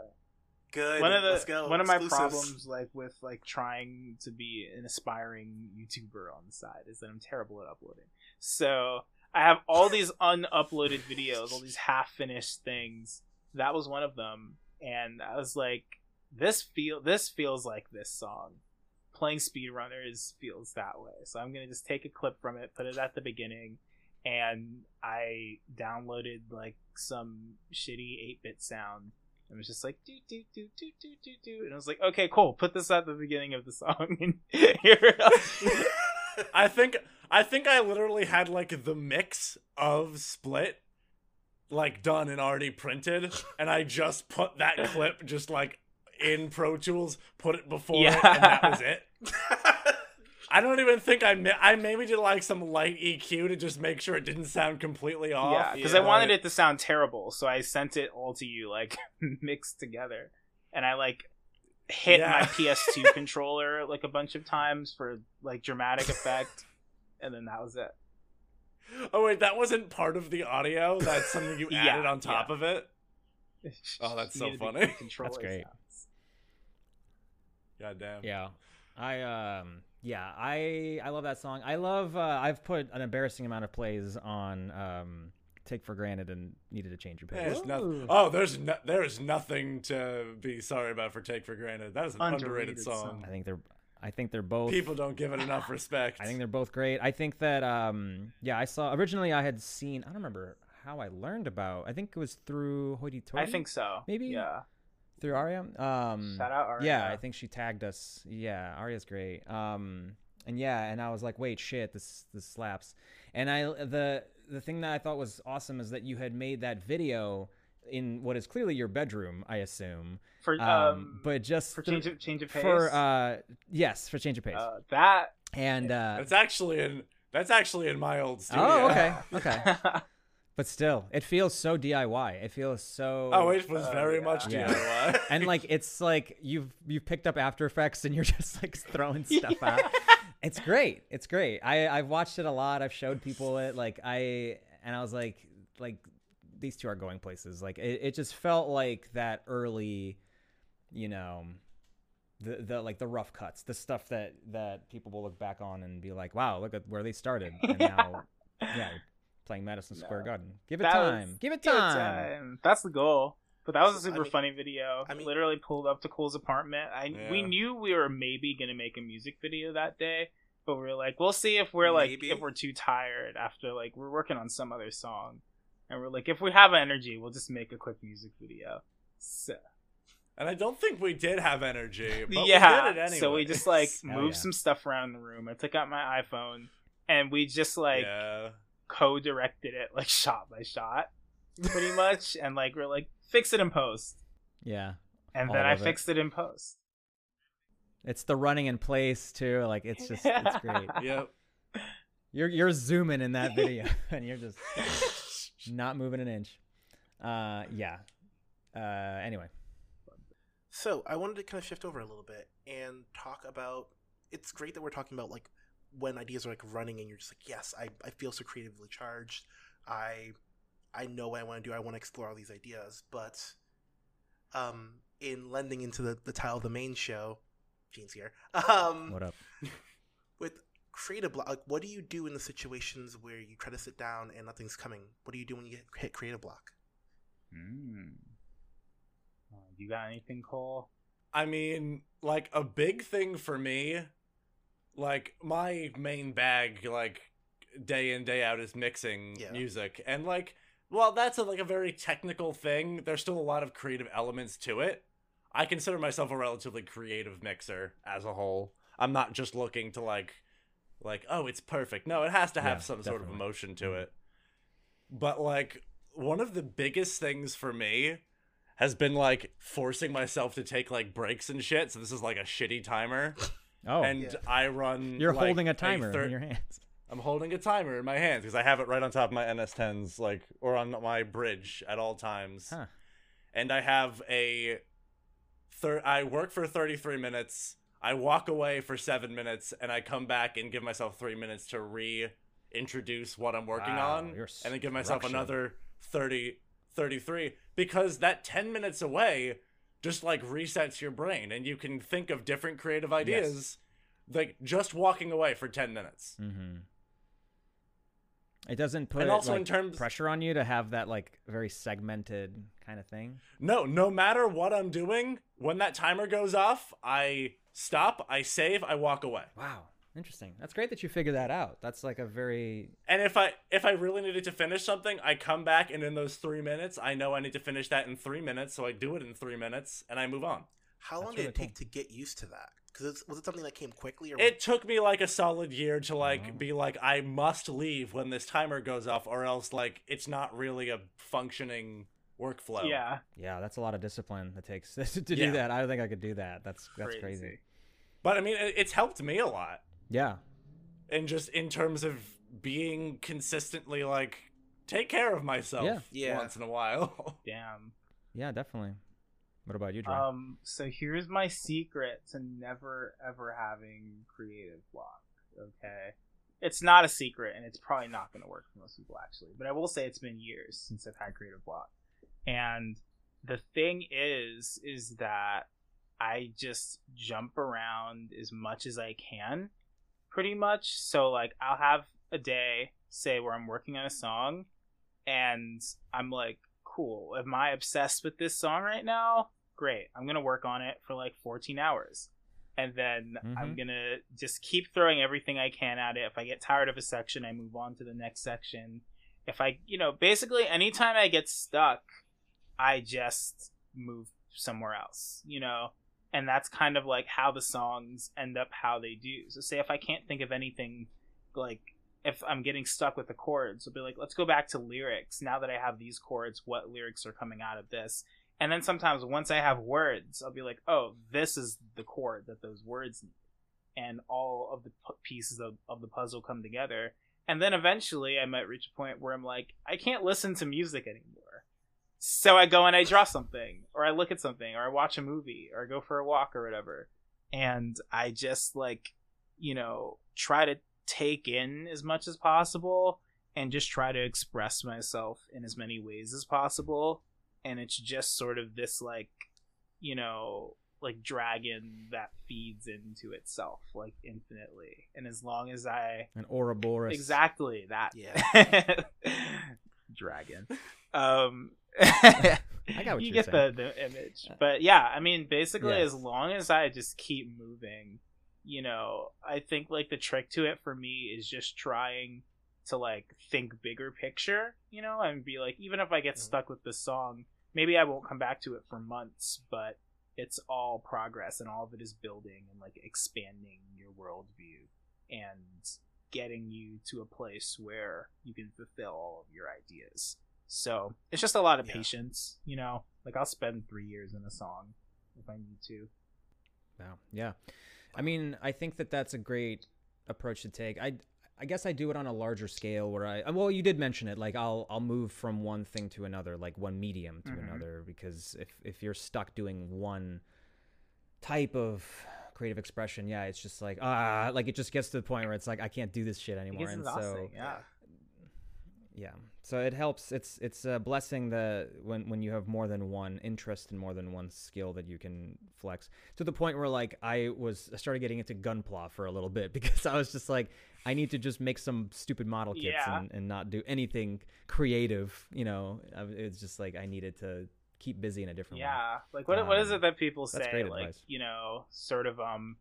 good. one of the Let's go. one of my problems like with like trying to be an aspiring YouTuber on the side is that I'm terrible at uploading. So I have all these unuploaded videos, all these half finished things. That was one of them, and I was like, this feel this feels like this song. Playing speedrunners feels that way. So I'm gonna just take a clip from it, put it at the beginning, and I downloaded like some shitty 8-bit sound and it was just like do do do do do do do, and I was like, okay, cool. Put this at the beginning of the song, and here. I think I think I literally had like the mix of Split like done and already printed and I just put that clip just like in Pro Tools, put it before Yeah. it, and that was it. I don't even think I ma- I maybe did like some light EQ to just make sure it didn't sound completely off. Yeah, because I wanted it to sound terrible, so I sent it all to you like mixed together, and I like hit Yeah. my PS2 controller like a bunch of times for like dramatic effect, and then that was it. Oh wait, that wasn't part of the audio. That's something you Yeah, added on top yeah. of it. Oh, that's so funny. That's great. sounds. God damn. Yeah. I um yeah, I I love that song. I love uh I've put an embarrassing amount of plays on um Take for Granted and Needed to Change Your Pace. There's no- Ooh. oh, there's no, there's nothing to be sorry about for Take for Granted. That is an underrated, Underrated song. song. I think they're I think they're both People don't give it enough respect. I think they're both great. I think that um yeah, I saw originally I had seen I don't remember how I learned about I think it was through Hoity Toity. I think so. Maybe? Yeah. Through Arya. Um Shout out Aria. Yeah, I think she tagged us. Yeah, Aria's great. Um, and yeah, and I was like, wait, shit, this this slaps. And I the the thing that I thought was awesome is that you had made that video in what is clearly your bedroom, I assume. for Um, um, but just for the- change of change of pace. for uh yes for change of pace. uh, that. and uh, That's actually in that's actually in my old studio. oh okay okay, but still, it feels so DIY. It feels so. Oh, it was Oh, very yeah. much Yeah. DIY. and like it's like you've you've picked up After Effects and you're just like throwing stuff out. It's great. It's great. I I've watched it a lot. I've showed people it. Like I and I was like like these two are going places. Like it, it just felt like that early, you know, the the like the rough cuts, the stuff that that people will look back on and be like, wow, look at where they started, and now yeah, playing Madison Square No. Garden. Give it That was- time. Give it Give it time. time. That's the goal. But that was a So, I super mean- funny video. I mean- literally pulled up to Cole's apartment. I we knew we were maybe gonna make a music video that day, but we were like, we'll see if we're like Maybe. if we're too tired after like we're working on some other song, and we're like, if we have energy, we'll just make a quick music video. So, and I don't think we did have energy, but yeah, we did it anyway. so we just like Oh, moved yeah. some stuff around the room. I took out my iPhone, and we just like yeah. Co-directed it like shot by shot, pretty much, and like we're like fix it in post. Yeah. and then I of it. fixed it in post. It's the running in place too. Like it's just it's great. Yep. You're you're zooming in that video and you're just not moving an inch. Uh yeah. Uh anyway. So I wanted to kind of shift over a little bit and talk about. It's great that we're talking about like when ideas are like running and you're just like, yes, I, I feel so creatively charged. I I know what I want to do. I want to explore all these ideas. But um, in lending into the, the title of the main show, Gene's here. Um, What up? with creative block, like what do you do in the situations where you try to sit down and nothing's coming? What do you do when you get hit creative block? Mm. Uh, you got anything, Cole? I mean, like a big thing for me, like my main bag, like day in day out, is mixing Yeah. music, and like, well, that's a, like a very technical thing. There's still a lot of creative elements to it. I consider myself a relatively creative mixer as a whole. I'm not just looking to like, like, oh, it's perfect. No, it has to have Yeah, some sort of emotion to Mhm. it. But like, one of the biggest things for me has been like forcing myself to take like breaks and shit. So this is like a shitty timer, Oh. and Yeah. I run. you're like, holding a timer thir- in your hands. I'm holding a timer in my hands because I have it right on top of my NS10s, like or on my bridge at all times. Huh. And I have a thir- I work for 33 minutes. I walk away for seven minutes, and I come back and give myself three minutes to reintroduce what I'm working Wow, on, and then give myself another 30, 33 because that 10 minutes away just like resets your brain, and you can think of different creative ideas. Like just walking away for 10 minutes. Mhm. It doesn't put And also in terms- pressure on you to have that like very segmented kind of thing. No, no matter what I'm doing, when that timer goes off, I stop, I save, I walk away. Wow. Interesting. That's great that you figured that out. That's like a very And if I if I really needed to finish something, I come back and in those 3 minutes, I know I need to finish that in 3 minutes, so I do it in 3 minutes and I move on. How That's long really did it take to get used to that? Because was it something that came quickly, or It took me like a solid year to like Oh. be like I must leave when this timer goes off or else like it's not really a functioning workflow. Yeah, Yeah, that's a lot of discipline that takes to Yeah. do that. I don't think I could do that. That's that's crazy. But I mean, it's helped me a lot. Yeah. And just in terms of being consistently like take care of myself Yeah. Yeah. once in a while. Damn. Yeah, definitely. What about you, Dre? Um. So here's my secret to never ever having creative block. Okay. It's not a secret, and it's probably not going to work for most people actually. But I will say it's been years since I've had creative block, and the thing is, is that I just jump around as much as I can, pretty much. So like I'll have a day, say where I'm working on a song, and I'm like, cool. Am I obsessed with this song right now? Great. I'm gonna work on it for like 14 hours, and then I'm Mhm. gonna just keep throwing everything I can at it. If I get tired of a section, I move on to the next section. If I, you know, basically anytime I get stuck, I just move somewhere else, you know? And that's kind of like how the songs end up how they do. So, say if I can't think of anything, like if I'm getting stuck with the chords, I'll be like, let's go back to lyrics. Now that I have these chords, what lyrics are coming out of this? And then sometimes once I have words, I'll be like, oh, this is the chord that those words need. And all of the pieces of, of the puzzle come together. And then eventually I might reach a point where I'm like, I can't listen to music anymore. So I go and I draw something, or I look at something, or I watch a movie, or I go for a walk or whatever. And I just like, you know, try to take in as much as possible and just try to express myself in as many ways as possible. And it's just sort of this like, you know, like dragon that feeds into itself like infinitely. And as long as I An Ouroboros. exactly that Yeah. dragon um I got what you get saying. the, the image but yeah i mean basically Yes. as long as i just keep moving you know i think like the trick to it for me is just trying to like think bigger picture you know and be like even if i get Mhm. stuck with this song maybe i won't come back to it for months but it's all progress and all of it is building and like expanding your worldview and getting you to a place where you can fulfill all of your ideas. So it's just a lot of Yeah. patience, you know. Like I'll spend three years in a song if I need to. Wow. Yeah. I mean, I think that that's a great approach to take. I I guess I do it on a larger scale where I well, you did mention it. Like I'll I'll move from one thing to another, like one medium to Mhm. another because if if you're stuck doing one type of creative expression, yeah, it's just like ah, like it just gets to the point where it's like I can't do this shit anymore. And so yeah. yeah so it helps it's it's a blessing that when when you have more than one interest and more than one skill that you can flex to the point where like i was i started getting into gunpla for a little bit because i was just like i need to just make some stupid model kits Yeah. and, and not do anything creative you know it's just like i needed to keep busy in a different way Yeah. Like what what is Um, it that people that's say? great Like, advice. you know, sort of um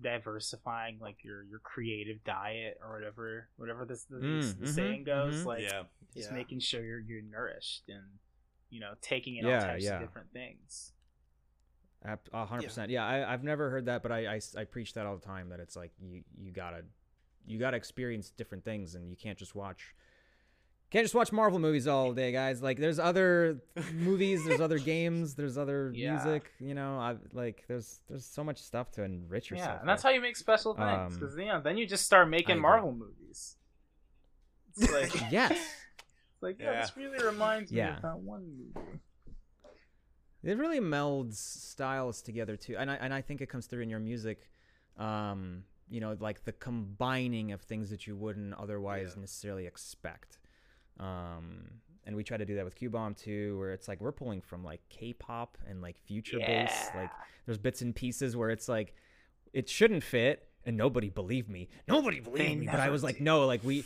diversifying like your your creative diet or whatever whatever this the, Mm, the mhm, saying goes. mhm. Like yeah. just Yeah. making sure you're you're nourished and you know, taking in Yeah, all types yeah. of different things. A hundred percent. Yeah, I, I've never heard that, but I I preach that all the time. That it's like you you gotta you gotta experience different things, and you can't just watch can't just watch Marvel movies all day, guys. Like there's other movies, there's other games, there's other Yeah. music. You know, I like there's there's so much stuff to enrich yourself. Yeah, and that's with. how you make special things Um, because you know then you just start I making agree. Marvel movies. It's like yes, it's like yeah, Yeah. this really reminds me Yeah. of that one movie. it really melds styles together too, and I and I think it comes through in your music. Um, you know, like the combining of things that you wouldn't otherwise Yeah. necessarily expect. Um, and we try to do that with Q Bomb too, where it's like we're pulling from like K-pop and like future bass. Like there's bits and pieces where it's like it shouldn't fit, and nobody believed me. Nobody believed me, but I was like, no, like we.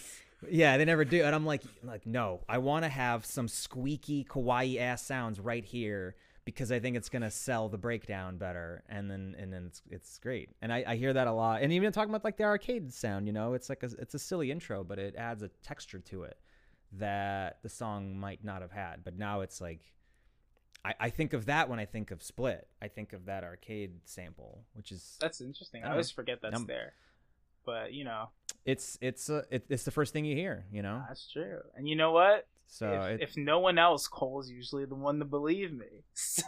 Yeah, they never do, and I'm like, like no, I want to have some squeaky kawaii ass sounds right here because I think it's gonna sell the breakdown better, and then and then it's it's great, and I, I hear that a lot, and even talking about like the arcade sound, you know, it's like a, it's a silly intro, but it adds a texture to it that the song might not have had, but now it's like. I, I think of that when I think of Split. I think of that arcade sample, which is That's interesting. I I always know. forget that's Um, there, but you know it's it's uh, it, it's the first thing you hear, you know. that's true. And you know what? So if, it, if no one else, Cole's usually the one to believe me. So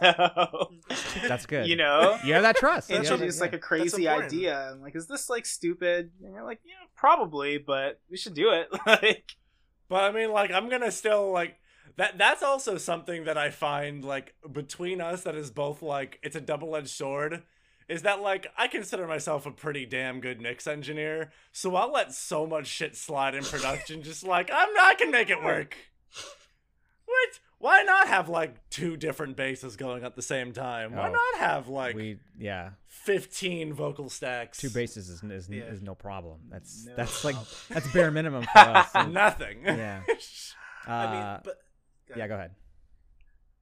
that's good. you know, you have that trust. You have that- introduce like yeah. a crazy idea. I'm like, is this like stupid? And you're like, yeah, probably, but we should do it. like, But I mean, like, I'm gonna still like that. That's also something that I find like between us that is both like it's a double edged sword. Is that like I consider myself a pretty damn good mix engineer, so I'll let so much shit slide in production. just like I'm, I can make it work. What? Why not have like two different basses going at the same time? Why Oh. not have like we yeah. 15 vocal stacks? Two basses is is, Yeah. is no problem. That's No that's like that's bare minimum for us. So, Nothing. yeah. Uh, I mean, but yeah. Go ahead.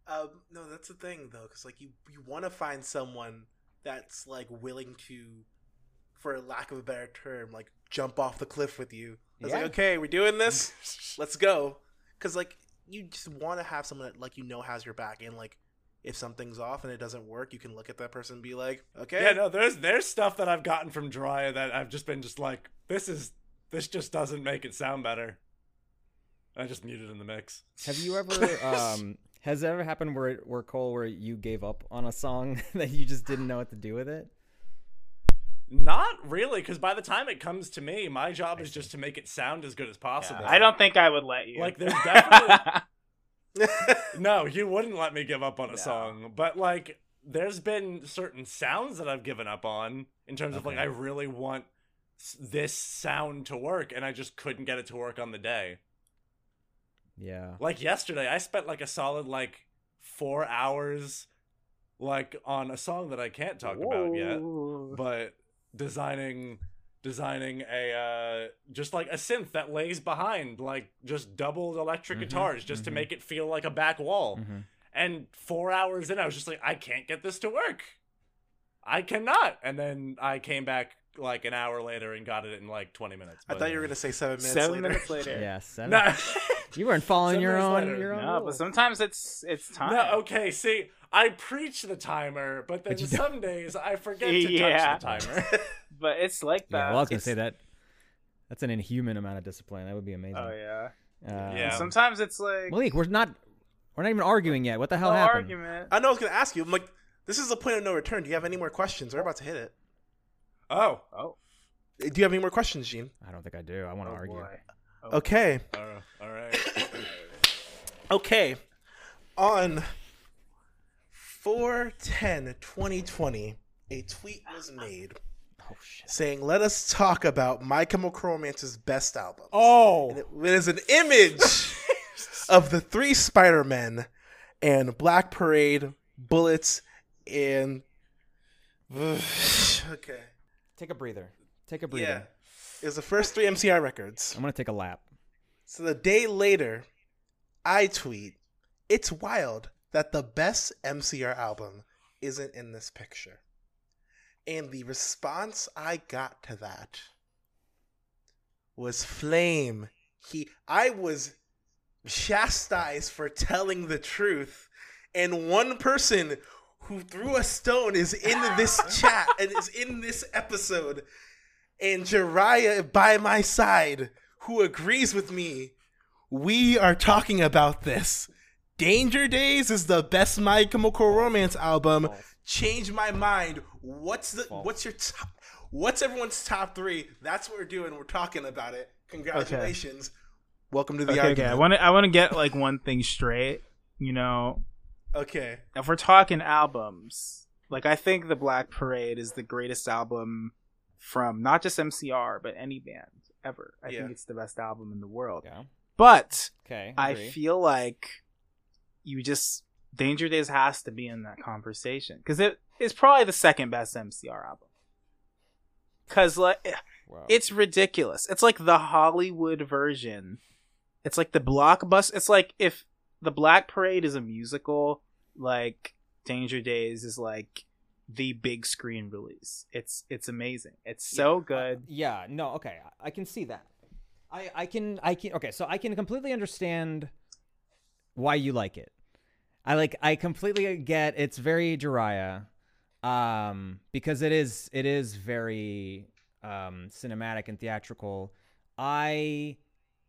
Um, no, that's the thing though, because like you you want to find someone that's like willing to, for lack of a better term, like jump off the cliff with you. It's Yeah. like, okay, we're doing this. Let's go. Because like you just want to have someone that like you know has your back, and like if something's off and it doesn't work, you can look at that person and be like, okay, Yeah, no, there's there's stuff that I've gotten from Drya that I've just been just like, this is this just doesn't make it sound better. I just muted in the mix. Have you ever um has it ever happened where where Cole where you gave up on a song that you just didn't know what to do with it? Not really, because by the time it comes to me, my job is just to make it sound as good as possible. I don't think I would let you. like. There's definitely no. You wouldn't let me give up on a No. song, but like, there's been certain sounds that I've given up on in terms of like I really want this sound to work, and I just couldn't get it to work on the day. Yeah. like yesterday i spent like a solid like four hours like on a song that i can't talk about yet but designing designing a uh just like a synth that lays behind like just doubled electric Mhm, guitars just to mhm. make it feel like a back wall Mhm. and four hours in i was just like i can't get this to work i cannot and then i came back like an hour later and got it in like 20 minutes I thought you were gonna say seven minutes Seven later. minutes later. Yeah. Seven. no You weren't following Seven your own later. your own. No, but sometimes it's it's time. No, okay, see, I preach the timer, but then But you don't. some days I forget to Yeah. touch the timer. But it's like that. Yeah, well, I was gonna It's- say that. That's an inhuman amount of discipline. That would be amazing. Oh yeah. Uh, Yeah. Sometimes it's like Malik, we're not. We're not even arguing yet. What the hell no happened? argument. I know I was gonna ask you. I'm like, this is a point of no return. Do you have any more questions? We're about to hit it. oh, Oh, Do you have any more questions, Gene? I don't think I do. I want to oh argue. boy. Okay. oh, all right. Okay. On 410 2020, a tweet was ah. made Oh shit. saying, Let us talk about My Chemical Romance's best album. Oh, And it is an image of the three Spider Men and Black Parade, Bullets, and. okay. Take a breather. Take a breather. Yeah. It was the first three MCR records. I'm gonna take a lap. So the day later, I tweet, It's wild that the best MCR album isn't in this picture. And the response I got to that was flame. He I was chastised for telling the truth. And one person who threw a stone is in this chat and is in this episode. And Jhariah by my side, who agrees with me. We are talking about this. Danger Days is the best My Chemical Romance album. Change my mind. What's the False. what's your top what's everyone's top three? That's what we're doing. We're talking about it. Congratulations. Welcome to the Okay, okay. I want to I want to get like one thing straight. You know, okay. if we're talking albums, like I think the Black Parade is the greatest album from not just MCR but any band ever. I Yeah. think it's the best album in the world. Yeah. But Okay. I agree. feel like you just Danger Days has to be in that conversation because it is probably the second best MCR album. Cause like eh, Wow. it's ridiculous. It's like the Hollywood version. It's like the blockbuster. It's like if the Black Parade is a musical, like Danger Days is like the big screen release. It's it's amazing. It's so good. Yeah, no, okay. I I can see that. I I can I can okay, so I can completely understand why you like it. I like I completely get it's very Jhariah um because it is it is very um cinematic and theatrical. I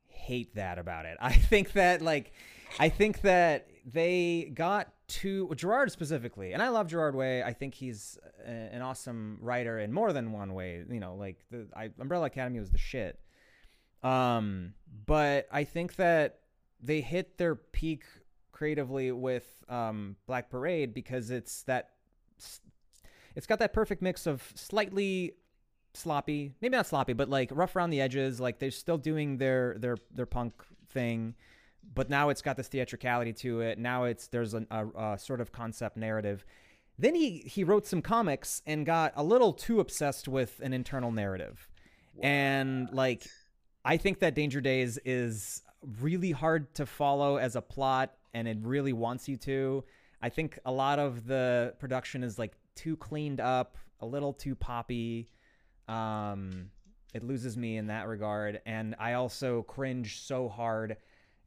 hate that about it. I think that like I think that they got to Gerard specifically, and I love Gerard Way. I think he's a, an awesome writer in more than one way. You know, like the I, Umbrella Academy was the shit. Um, but I think that they hit their peak creatively with um, Black Parade because it's that it's got that perfect mix of slightly sloppy, maybe not sloppy, but like rough around the edges. Like they're still doing their their their punk thing, but now it's got this theatricality to it. Now it's there's a, a, a sort of concept narrative. Then he he wrote some comics and got a little too obsessed with an internal narrative, and like I think that Danger Days is really hard to follow as a plot, and it really wants you to. I think a lot of the production is like too cleaned up, a little too poppy. Um, it loses me in that regard, and I also cringe so hard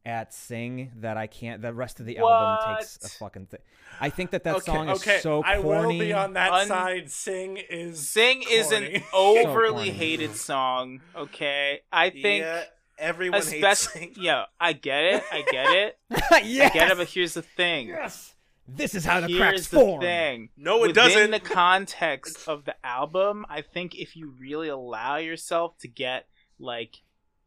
at Sing that I can't. The rest of the album takes a fucking thing. I think that that okay, song is okay, so I will corny. be on that Un- side. Sing is Sing is an overly corny. hated song. Okay, I think. yeah, everyone hates Especially, Sing. yeah, I get it, I get it, yes! I get it. But here's the thing. yes, this is how the cracks the form. thing. No, it Within doesn't. In the context of the album, I think if you really allow yourself to get like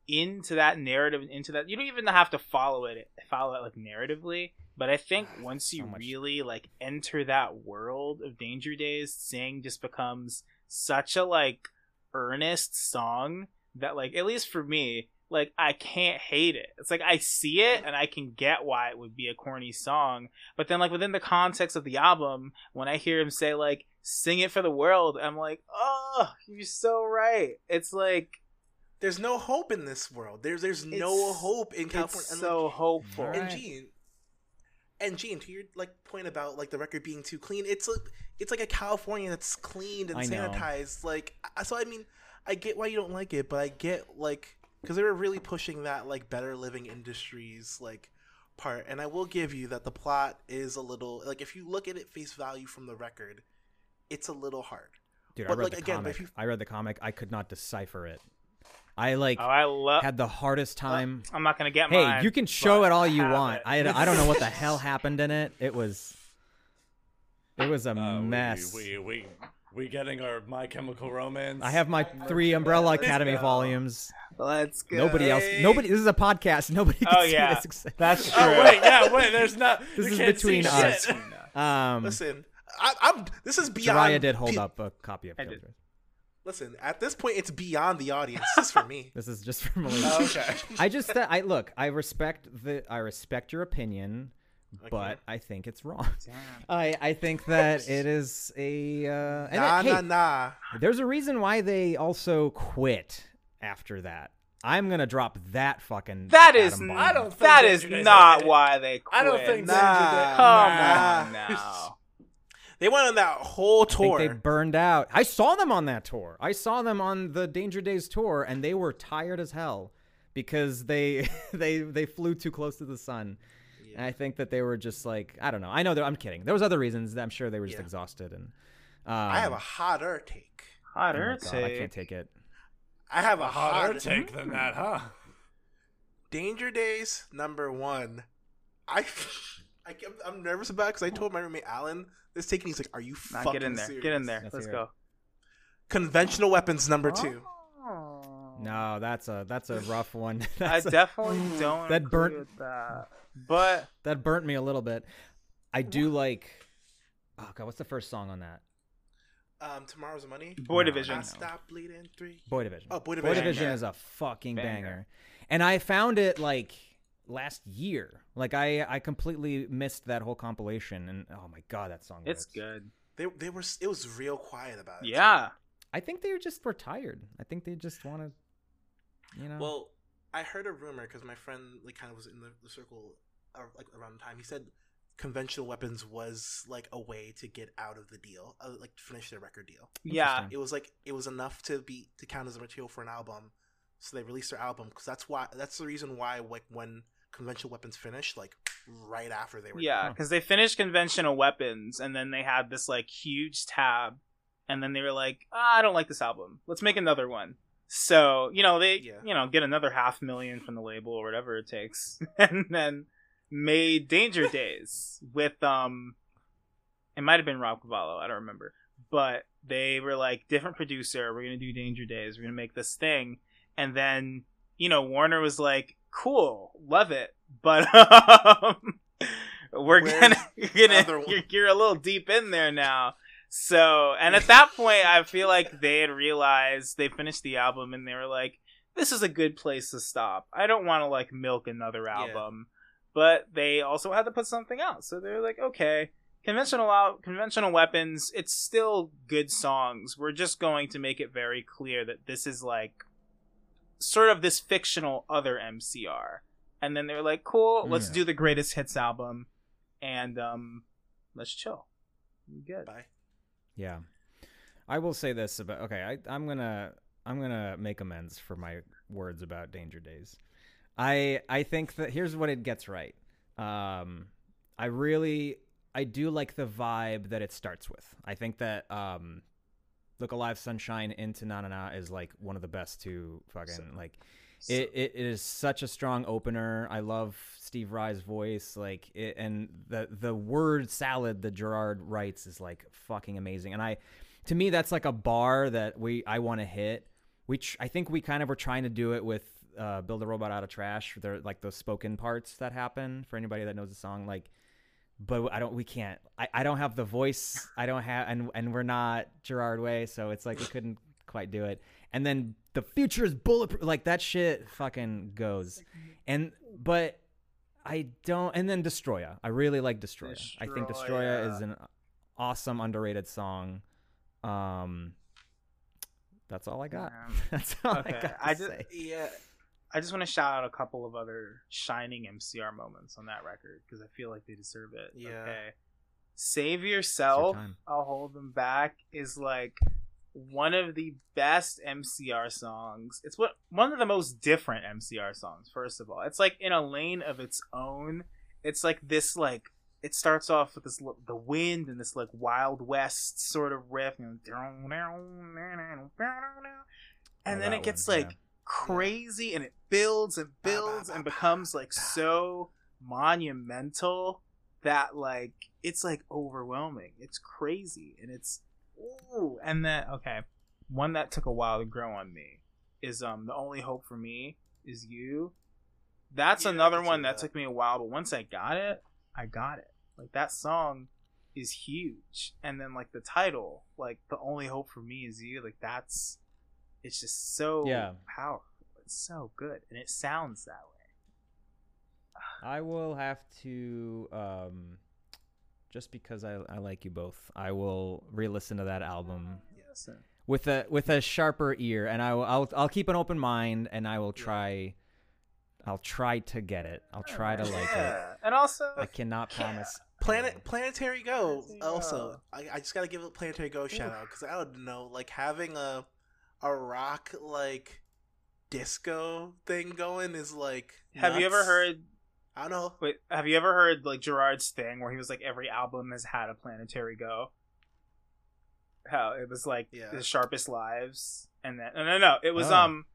into that narrative and into that, you don't even have to follow it, follow it like narratively. But I think ah, once you So really like enter that world of Danger Days, Sing just becomes such a like earnest song that like at least for me like I can't hate it. It's like I see it and I can get why it would be a corny song, but then like within the context of the album, when I hear him say like sing it for the world, I'm like, "Oh, you're so right." It's like There's no hope in this world. There's there's no hope in California. it's And, so hopeful. Alright. and Gene, and Gene, to your like point about like the record being too clean, it's like it's like a California that's cleaned and I know. sanitized. Like so, I mean, I get why you don't like it, but I get like because they were really pushing that like better living industries like part. And I will give you that the plot is a little like if you look at it face value from the record, it's a little hard. Dude, I read like, the again, comic. if you- I read the comic. I could not decipher it. I like Oh, I love. had the hardest time. I'm not gonna get my hey, mine. you can show it all you have want. it. I, I don't know what the hell happened in it. It was it was a Uh, mess. We, we we getting our My Chemical Romance. I have my three Umbrella Let's Academy volumes. Let's go. Nobody else. Nobody. This is a podcast. Nobody can Oh see yeah, this. except- that's true. Oh wait, yeah, wait. There's not. This is can't between us. Um, Listen, I, I'm. This is beyond. Jhariah did hold be- up a copy of I Listen, at this point, it's beyond the audience. This is for me. This is just for Malia. Oh, okay. I just I look. I respect the. I respect your opinion, but I think it's wrong. I I think that it is a. Uh, and Nah, it- hey, nah, nah. There's a reason why they also quit after that. I'm gonna drop that fucking. That is atom bomb. I don't think that Danger is Days not are- why they quit. I don't think Nah. Danger Days- Come Nah. on now. They went on that whole I think tour. they burned out. I saw them on that tour. I saw them on the Danger Days tour, and they were tired as hell because they they they flew too close to the sun. And I think that they were just like I don't know. I know that I'm kidding. There was other reasons. That I'm sure they were just Yeah. exhausted and. Um, I have a hotter take. Hot oh my earth God, I can't take it. I have a A hotter hot take than that, huh? Danger Days number one. I, I kept- I'm nervous about it because I told my roommate Alan this take, and he's like, "Are you Nah, fucking get in there. serious? Get in there. Let's Let's hear go. Conventional weapons number two. No, that's a that's a rough one. I That's a- definitely don't. That burnt- that. But that burnt me a little bit. I do like. Oh god, what's the first song on that? Um, tomorrow's money. Boy No, Division. I stop bleeding three. Boy Division. Oh, Boy Division. Boy Division. Division Banger. is a fucking banger. Banger. and I found it like last year. Like I I completely missed that whole compilation, and oh my god, that song. it's rips. good. They they were it was real quiet about it. Yeah. I think they were just were tired. I think they just want to, you know. Well, I heard a rumor because my friend like kind of was in the, the circle uh, like around the time. He said conventional weapons was like a way to get out of the deal, uh, like to finish their record deal. Yeah. It was like it was enough to be to count as a material for an album, so they released their album because that's why that's the reason why like when conventional weapons finished, like right after they were Yeah, because they finished conventional weapons, and then they had this like huge tab, and then they were like, ah, "I don't like this album. Let's make another one." So you know they Yeah. you know get another half million from the label or whatever it takes, and then made Danger Days with um, it might have been Rob Cavallo, I don't remember, but they were like different producer. We're gonna do Danger Days. We're gonna make this thing, and then you know Warner was like, "Cool, love it," but um, we're Where's gonna you're gonna you're, you're a little deep in there now. So, and at that point, I feel like they had realized they finished the album and they were like, "This is a good place to stop. I don't want to like milk another album." But they also had to put something out, so they're like, "Okay." Conventional out, conventional weapons. It's still good songs. We're just going to make it very clear that this is like sort of this fictional other MCR. And then they're like, "Cool, let's Yeah. do the greatest hits album, and um, let's chill." Good. Bye. Yeah, I will say this about okay. I, I'm gonna I'm gonna make amends for my words about Danger Days. I I think that here's what it gets right. Um, I really I do like the vibe that it starts with. I think that um, Look Alive Sunshine into Na Na Na is like one of the best to fucking So- like it, it, is such a strong opener. I love Steve Rye's voice, like it, and the the word salad that Gerard writes is like fucking amazing. And I, to me, that's like a bar that we I want to hit. Tr- I think we kind of were trying to do it with uh, "Build a Robot Out of Trash." There like those spoken parts that happen for anybody that knows the song, like. But I don't. We can't. I, I don't have the voice. I don't have, and and we're not Gerard Way, so it's like we couldn't quite do it. And then the future is bulletproof. Like that shit fucking goes. And but I don't. And then Destroya. I really like Destroya. I think Destroya is an awesome underrated song. Um, that's all I got. That's all okay, I got to I just- say. yeah, I just want to shout out a couple of other shining MCR moments on that record because I feel like they deserve it. Yeah. Okay. Save Yourself, time. I'll hold them back, is like one of the best MCR songs. It's what one of the most different MCR songs, first of all. It's like in a lane of its own. It's like this like it starts off with this the wind and this like wild west sort of riff and, then it gets one, like yeah. crazy and it builds and builds and becomes like so monumental that like it's like overwhelming it's crazy and it's ooh and then okay. One that took a while to grow on me is um the only hope for me is you. That's Yeah, another one that that. took me a while but once i got it i got it. Like that song is huge. And then like the title like the only hope for me is you like that's it's just so Yeah. powerful. It's so good and it sounds that way. I will have to, um, just because I, I like you both, I will re-listen to that album yes with a with a sharper ear, and I will I'll, I'll keep an open mind, and I will Yeah. try. I'll try to get it. I'll try to like it. And also I cannot promise. Planet Planetary Go. Planetary Also, Go. I, I just gotta give a Planetary Go shout out because I don't know, like having a a rock like disco thing going is like. have you ever heard I don't know. wait have you ever heard like gerard's thing where he was like every album has had a planetary go how it was like Yeah. the sharpest lives and then no no no it was Oh. um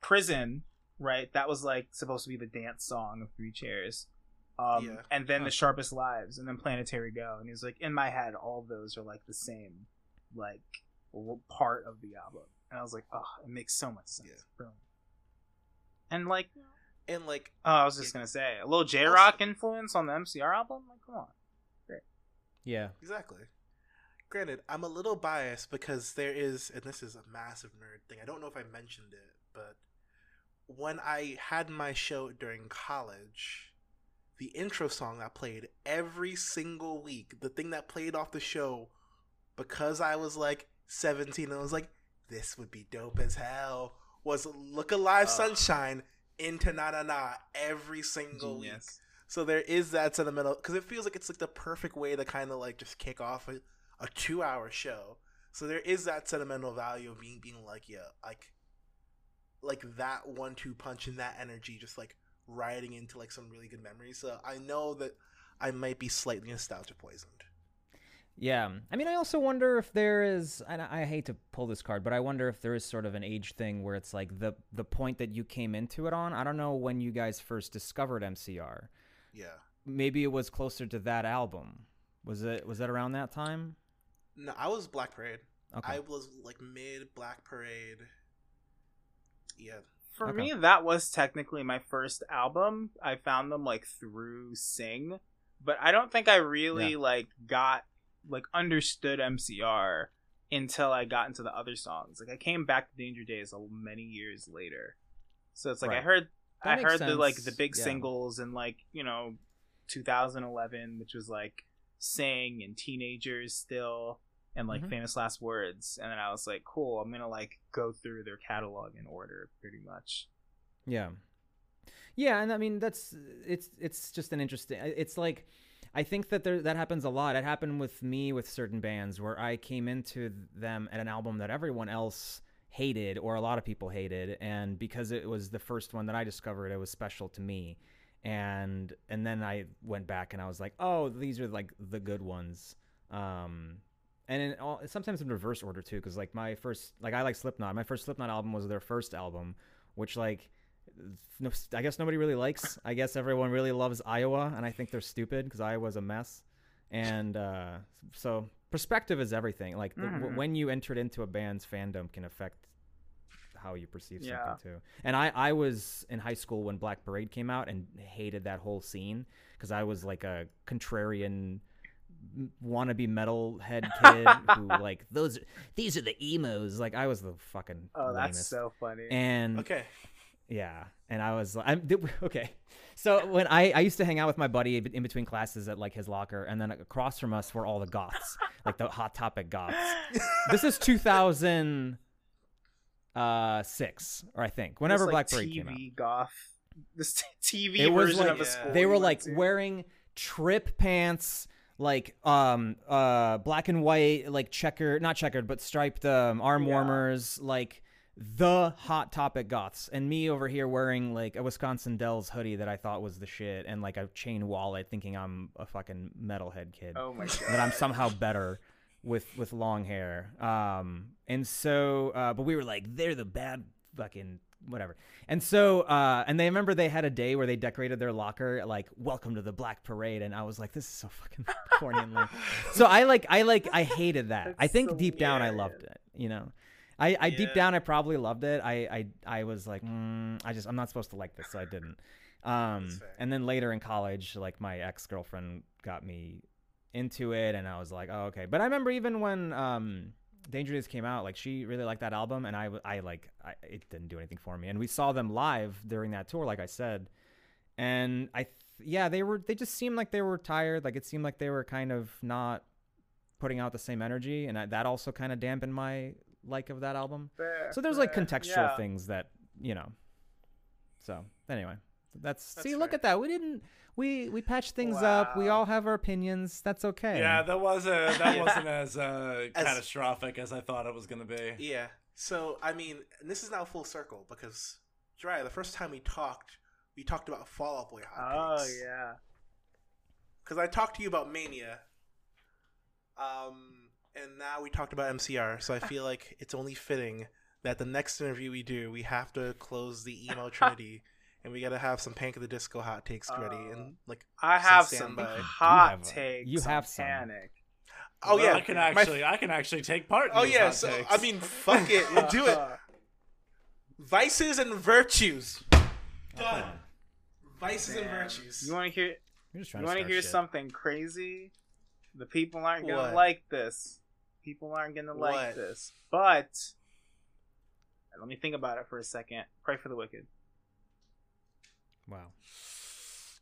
prison right that was like supposed to be the dance song of Three Cheers um Yeah. and then Huh. the sharpest lives and then planetary go and he was like in my head all of those are like the same like part of the album and i was like oh it makes so much sense Yeah. Brilliant. and like And like, Oh, I was just gonna say a little J Rock influence on the MCR album. Like, come on. Great. Yeah. exactly. Granted, I'm a little biased because there is, and this is a massive nerd thing. I don't know if I mentioned it, but when I had my show during college, the intro song that played every single week, the thing that played off the show, because I was like 17 and I was like, this would be dope as hell, was Look Alive Ugh. Sunshine into Na Na Na every single week. So there is that sentimental because it feels like it's like the perfect way to kind of like just kick off a, a two hour show. So there is that sentimental value of being being like yeah like like that one two punch and that energy just like riding into like some really good memories. So I know that I might be slightly nostalgia poisoned. Yeah, I mean, I also wonder if there is, and I I hate to pull this card, but I wonder if there is sort of an age thing where it's like the the point that you came into it on. I don't know when you guys first discovered MCR. Yeah. Maybe it was closer to that album. Was it? Was that around that time? No, I was Black Parade. Okay. I was like mid Black Parade. Yeah. For Okay. me, that was technically my first album. I found them like through Sing, but I don't think I really Yeah. like got like understood MCR until I got into the other songs. Like I came back to Danger Days many years later, so it's like I heard That I heard the like the big yeah. singles and like you know 2011, which was like Sing and Teenagers still. And like Mhm. famous last words, and then I was like, "Cool, I'm gonna like go through their catalog in order, pretty much." Yeah. Yeah, and I mean that's it's it's just an interesting it's like I think that there that happens a lot. It happened with me with certain bands where I came into them at an album that everyone else hated or a lot of people hated and because it was the first one that I discovered it was special to me. And and then I went back and I was like, "Oh, these are like the good ones." Um and in all, sometimes in reverse order too cuz like my first like I like Slipknot. My first Slipknot album was their first album, which like no, I guess nobody really likes. I guess everyone really loves Iowa, and I think they're stupid because Iowa's a mess. And uh, so perspective is everything. Like the, w- Mhm. when you entered into a band's fandom can affect how you perceive Yeah. something too. And I, I was in high school when Black Parade came out and hated that whole scene because I was like a contrarian m- wannabe metalhead kid who like those these are the emos like I was the fucking Oh, that's lamest. so funny. and Okay. Yeah, and I was I'm did- okay. So when I I used to hang out with my buddy in between classes at like his locker, and then across from us were all the goths, like the hot topic goths. This is 2006, or I think whenever This, Black like, Parade TV came out. goth, this TV It was version like- of a school. They were like to. wearing trip pants. Like um uh black and white like checkered not checkered but striped um arm Yeah. warmers like the hot topic goths and me over here wearing like a Wisconsin Dells hoodie that I thought was the shit and like a chain wallet thinking I'm a fucking metalhead kid Oh my god. that I'm somehow better with with long hair. Um, and so, uh, but we were like, they're the bad fucking whatever. And so, uh, and they remember they had a day where they decorated their locker like "Welcome to the Black Parade," and I was like, this is so fucking corny and lame. So I like, I like, I hated that. I think so deep down I loved it. You know. I, I deep down I probably loved it. I I, I was like, mm, I just I'm not supposed to like this, so I didn't. Um, and then later in college, like my ex girlfriend got me into it, and I was like, oh okay. But I remember even when um, Danger Days came out, like she really liked that album, and I I like I, it didn't do anything for me. And we saw them live during that tour, like I said, and I th- yeah they were they just seemed like they were tired. Like it seemed like they were kind of not putting out the same energy, and I, that also kind of dampened my like of that album. Fair, So there's like contextual Yeah. things that you know. So anyway, that's, That's see. Look at that. We didn't. We we patched things up. We all have our opinions. That's okay. Yeah, that was a that wasn't as uh, As- catastrophic as I thought it was gonna be. Yeah. So I mean, and this is now full circle because Dry, the first time we talked, we talked about Fall Out Boy hot Oh yeah. Because I talked to you about Mania. Um, and now we talked about MCR, so I feel like it's only fitting that the next interview we do, we have to close the emo trinity, and we gotta have some Panic of the Disco hot takes ready, Uh, and like, I have Some some hot have a- takes. you have on some. Panic. oh yeah, I can my- actually I can actually take part. In oh these yeah. hot So takes. I mean, fuck it, do it. Vices and virtues. Done. Vices and virtues. You want to hear? You're just trying You to want to hear shit. something crazy? The people aren't gonna What? like this. People aren't gonna like What? this. But let me think about it for a second. Pray for the wicked. Wow.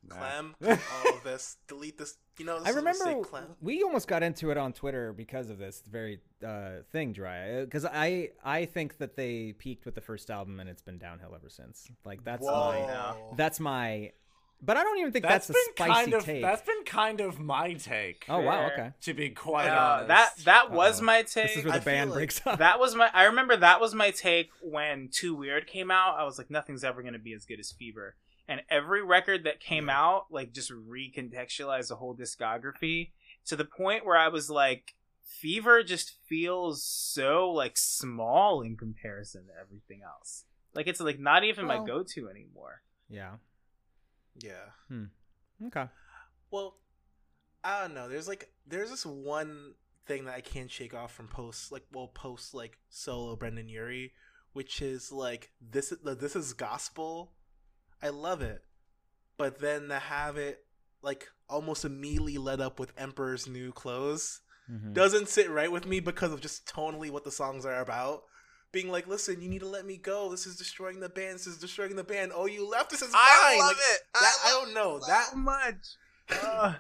Clem, all of this. Delete this. You know, this I is a mistake, remember we almost got into it on Twitter because of this very uh, thing, Dry. Because I I think that they peaked with the first album and it's been downhill ever since. Like that's my that's my. But I don't even think that's, that's a been spicy kind of take. that's been kind of my take. oh wow, okay. To be quite Uh, honest, that that was Uh-oh. my take. This is where the feel band like breaks up. that was my. I remember that was my take when Too Weird came out. I was like, nothing's ever gonna be as good as Fever. And every record that came out, like, just recontextualized the whole discography. to the point where I was like, Fever just feels so like small in comparison to everything else. Like it's like not even Well- my go-to anymore. Yeah. Yeah. Hmm. Okay. Well, I don't know. There's like there's this one thing that I can't shake off from posts like well post like solo Brendon Urie, which is like this is this is gospel. I love it, but then to have it like almost immediately led up with Emperor's New Clothes Mhm. doesn't sit right with me because of just tonally what the songs are about. Being like, listen, you need to let me go. This is destroying the band. This is destroying the band. Oh, you left. This is fine. I like, it. That, I don't know. That much. Ugh.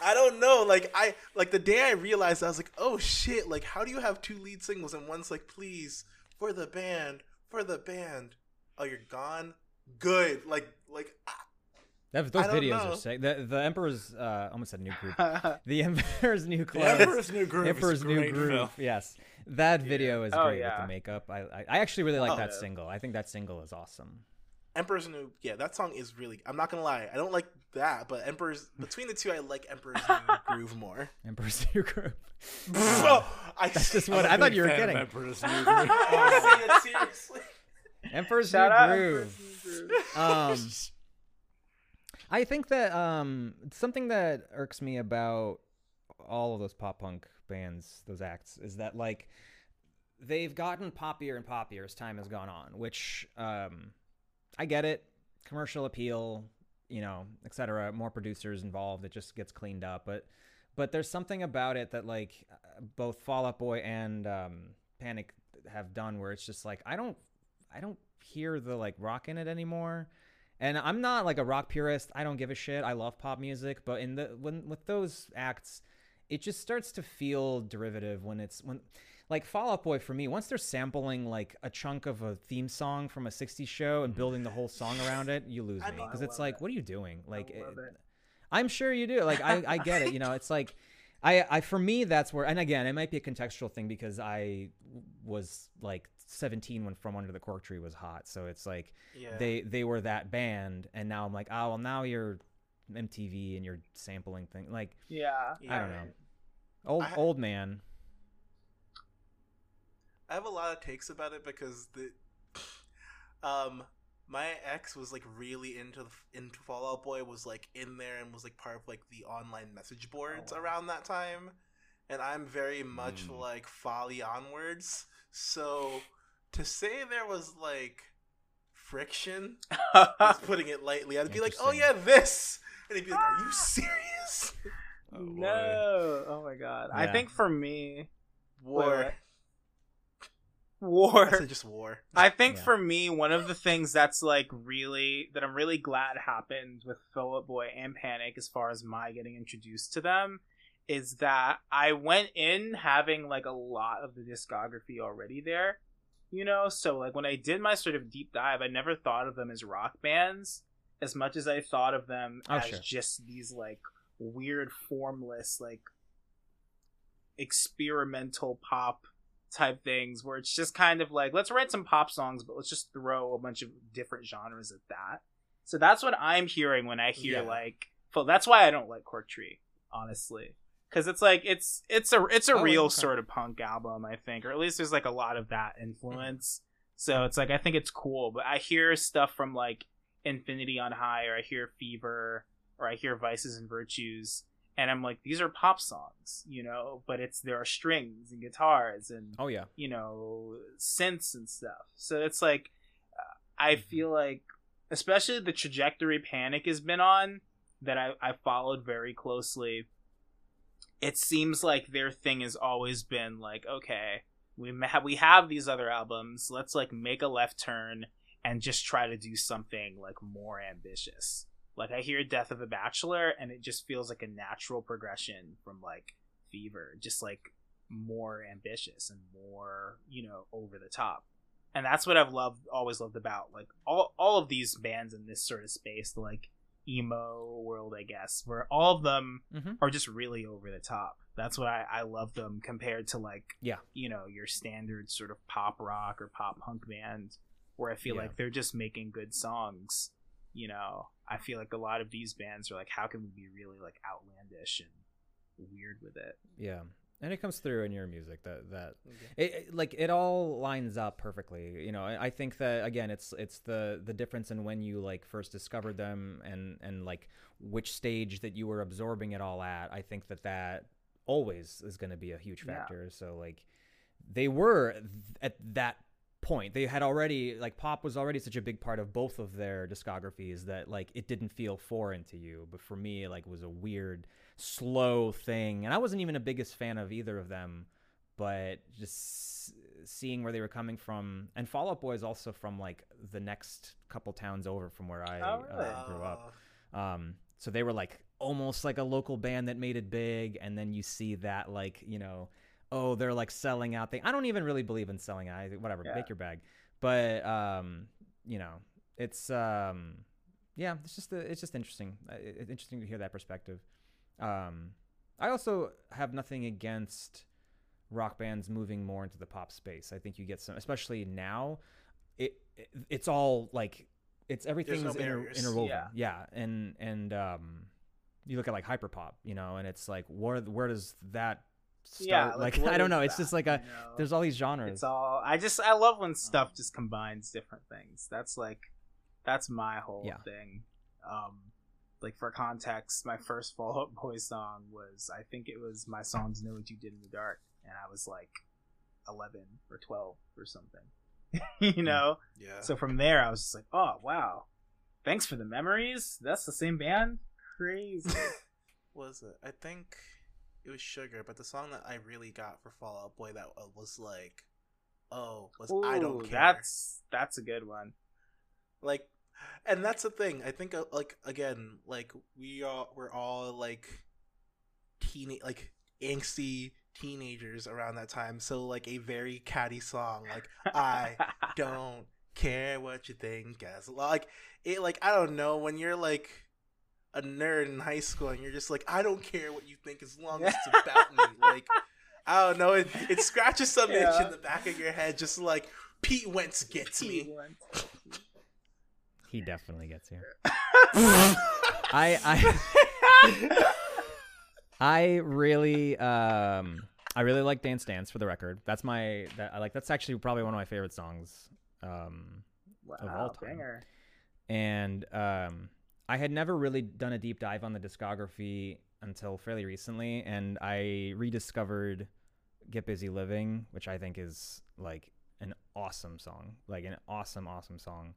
I don't know. Like I like the day I realized I was like, oh shit, like how do you have two lead singles and one's like, please, for the band, for the band. Oh, you're gone? Good. Like like ah, That, those I don't videos know. are sick. The the Emperor's uh, almost said new group. The Emperor's new The clothes. Emperor's New Groove. Emperor's is New great Groove. Yes, that video is Oh, great with the makeup. I, I I actually really like Oh, that yeah. single. I think that single is awesome. Emperor's New yeah, that song is really I'm not gonna lie, I don't like that, but Emperor's between the two I like Emperor's New Groove more. Emperor's New Groove. oh, I That's just I'm what a I thought you were getting. Emperor's New Groove. I say it seriously. Emperor's Shout New out. Groove. Um, I think that um, something that irks me about all of those pop punk bands, those acts, is that like they've gotten poppier and poppier as time has gone on. Which um, I get it, commercial appeal, you know, etc. More producers involved, it just gets cleaned up. But but there's something about it that like both Fall Out Boy and um, Panic have done where it's just like I don't I don't hear the like rock in it anymore. And I'm not like a rock purist. I don't give a shit. I love pop music, but in the when with those acts, it just starts to feel derivative when it's when like Fall Out Boy for me, once they're sampling like a chunk of a theme song from a 60s show and mm-hmm. building the whole song around it, you lose me because it's like it. what are you doing? Like love eh, it. I'm sure you do. Like I, I get it. You know, it's like I, I for me that's where and again it might be a contextual thing because I was like 17 when From Under the Cork Tree was hot. So it's like Yeah. they they were that band and now I'm like, oh well now you're MTV and you're sampling things like yeah. I don't know. Old I- old man. I have a lot of takes about it because the um my ex was like really into the, into Fall Out Boy was like in there and was like part of like the online message boards Oh, around that time and I'm very much Mm. like folly onwards so to say there was like friction is putting it lightly I'd be like oh yeah this and he'd be like are you serious Oh, boy. no. Oh my god. I think for me, war war. I said just war I think Yeah. for me, one of the things that's like really that I'm really glad happened with Fall Out Boy and Panic, as far as my getting introduced to them, is that I went in having like a lot of the discography already there. You know, so like when I did my sort of deep dive, I never thought of them as rock bands as much as I thought of them Oh, as sure. just these like weird, formless, like experimental pop type things where it's just kind of like let's write some pop songs but let's just throw a bunch of different genres at that so that's what i'm hearing when i hear Yeah. like well that's why i don't like cork tree honestly because it's like it's it's a it's a Oh, real okay. sort of punk album i think or at least there's like a lot of that influence so it's like i think it's cool but i hear stuff from like infinity on high or i hear fever or i hear vices and virtues and i'm like these are pop songs you know but it's there are strings and guitars and Oh yeah. you know synths and stuff so it's like uh, i Mm-hmm. feel like especially the trajectory panic has been on that i, I followed very closely it seems like their thing has always been like okay we ma- we have these other albums let's like make a left turn and just try to do something like more ambitious. Like i hear death of a bachelor and it just feels like a natural progression from like fever. Just like more ambitious and more you know over the top. And that's what i've loved always loved about like all, all of these bands in this sort of space the like emo world i guess where all of them Mm-hmm. are just really over the top. That's what i, I love them compared to like Yeah. you know your standard sort of pop rock or pop punk band where i feel Yeah. like they're just making good songs you know i feel like a lot of these bands are like how can we be really like outlandish and weird with it. Yeah, and it comes through in your music that that Okay. it, it- like it all lines up perfectly. You know, I, I think that again, it's it's the the difference in when you like first discovered them and and like which stage that you were absorbing it all at. I think that that always is going to be a huge Yeah. factor. So like they were th- at that point. They had already like pop was already such a big part of both of their discographies that like it didn't feel foreign to you. But for me like it was a weird slow thing. And i wasn't even a biggest fan of either of them. But just seeing where they were coming from. And fall out boy is also from like the next couple towns over from where i Oh, really? uh, grew up. Uh, um, so they were like almost like a local band that made it big, and then you see that like you know, oh they're like selling out. Thing I don't even really believe in selling out. Whatever, Yeah. make your bag. But um, you know, it's um, yeah, it's just it's just interesting. Uh, It's interesting to hear that perspective. Um, I also have nothing against rock bands moving more into the pop space. I think you get some, especially now. It, it it's all like it's everything's no inter, interwoven. Yeah. yeah, and and um, you look at like hyperpop, you know, and it's like where where does that start? Yeah, like, what I don't is know. It's that, just like a there's all these genres. It's all. I just I love when stuff just combines different things. That's like, that's my whole Yeah. thing. Um, like for context, my first Fall Out Boy song was I think it was my songs "Know What You Did in the Dark," and I was like eleven or twelve or something. you know. yeah. So from there, I was just like, oh wow, thanks for the memories. That's the same band. Crazy. was it? I think it was Sugar, but the song that I really got for Fall Out Boy that uh, was like, oh, was I Don't Care. That's that's a good one. like, and that's the thing. I think uh, like again, like we all we're all like teen like angsty teenagers around that time. So like a very catty song, like I don't care what you think as like it like I don't know when you're like a nerd in high school and you're just like I don't care what you think as long as it's about me like I don't know it, it scratches some itch in the back of your head just like Pete Wentz gets me he definitely gets you. I I I really um I really like Dance Dance for the record. That's my that I like that's actually probably one of my favorite songs. Um wow, Of all time. banger. and um I had never really done a deep dive on the discography until fairly recently and I rediscovered Get Busy Living, which I think is like an awesome song. Like an awesome awesome song.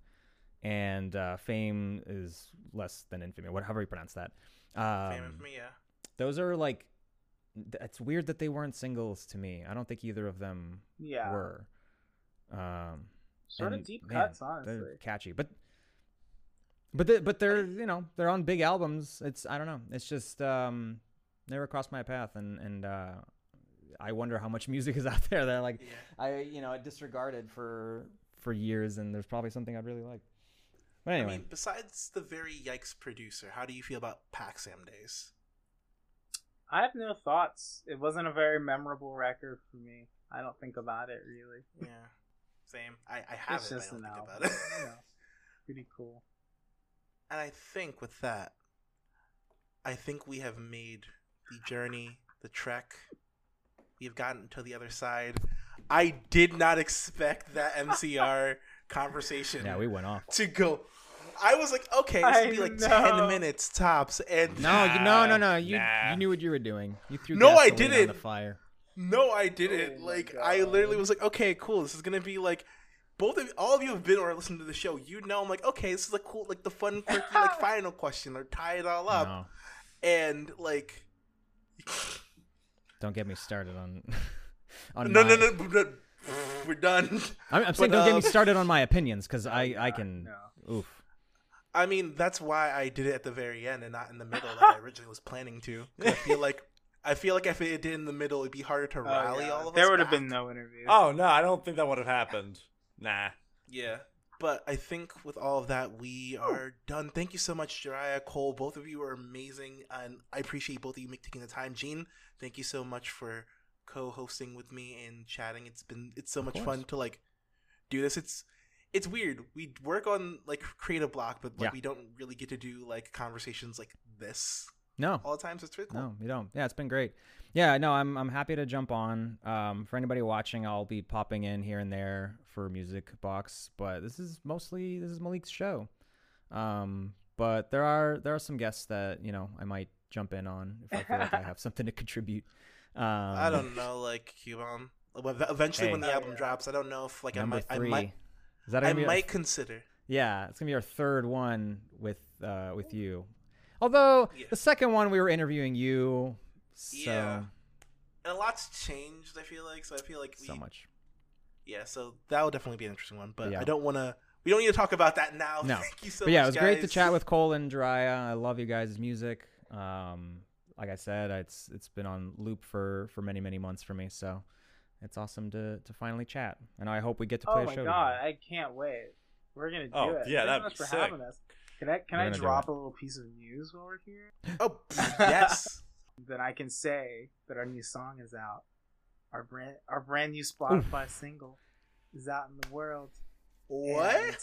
And uh Fame is less than infamy, whatever you pronounce that. Um, Fame of me yeah those are like th- it's weird that they weren't singles to me. I don't think either of them Yeah, were. Um, sort of deep man, cuts, honestly. They're catchy, but but they, but they're you know they're on big albums. It's I don't know. It's just um, never crossed my path, and and uh, I wonder how much music is out there that like yeah I you know disregarded for for years, and there's probably something I'd really like. But anyway, I mean besides the very yikes producer how do you feel about Paxam days I have no thoughts. It wasn't a very memorable record for me. I don't think about it really. yeah same I I have it's it just I don't an think album. about it you know. Pretty cool. And I think with that, I think we have made the journey, the trek. We have gotten to the other side. I did not expect that MCR conversation yeah, we went off. to go. I was like, okay, this would be like know. ten minutes tops, and No, you, no, no, no. You nah. you knew what you were doing. You threw No, I gasoline on didn't. the fire. no, I didn't. Oh my like, I literally was like, okay, cool. This is gonna be like. Both of all of you have been or listened to the show. You know, I'm like, okay, this is like cool, like the fun, quirky, like final question or tie it all up. No, and like don't get me started on. on no, my- no, no, no, we're done. I'm, I'm saying But, don't get me um, started on my opinions because I I can. no. Oof. I mean, that's why I did it at the very end and not in the middle like I originally was planning to. 'Cause I feel like I feel like if it did in the middle, it'd be harder to Oh, rally yeah. all of us. There would have been no interview. Oh no, I don't think that would have happened. Nah. Yeah. But I think with all of that, we are done. Thank you so much, Jhariah, Cole. Both of you are amazing, and I appreciate both of you taking the time. Gene, thank you so much for co-hosting with me and chatting. It's been it's so much fun to like do this. It's it's weird. We work on like creative block, but like Yeah. we don't really get to do like conversations like this. No, all the times. It's really cool. no, you don't. Yeah, it's been great. Yeah, no, I'm I'm happy to jump on. Um, for anybody watching, I'll be popping in here and there for Music Box, but this is mostly this is Malik's show. Um, but there are there are some guests that you know I might jump in on if I feel like I have something to contribute. Um, I don't know, like Cuban. Well, Eventually, Hey. when the Oh, album yeah. drops, I don't know if like I number might, I three. might, is that I gonna be our- might consider. Yeah, it's gonna be our third one with uh with you. Although Yeah. the second one we were interviewing you, so Yeah. And a lot's changed. I feel like so. I feel like we, so much. Yeah, so that will definitely be an interesting one. But Yeah. I don't want to. We don't need to talk about that now. No. Thank you so but yeah, it much, was great to chat with Cole and Jhariah. I love you guys' music. Um, like I said, it's it's been on loop for for many many months for me. So it's awesome to to finally chat, and I hope we get to play Oh a my show. god, together. I can't wait. We're gonna do Oh, it. yeah, Thanks that'd so much be for sick. having us. Can I can I drop a little piece of news while we're here? Oh yes. then I can say that our new song is out. Our brand our brand new Spotify single is out in the world. what? And,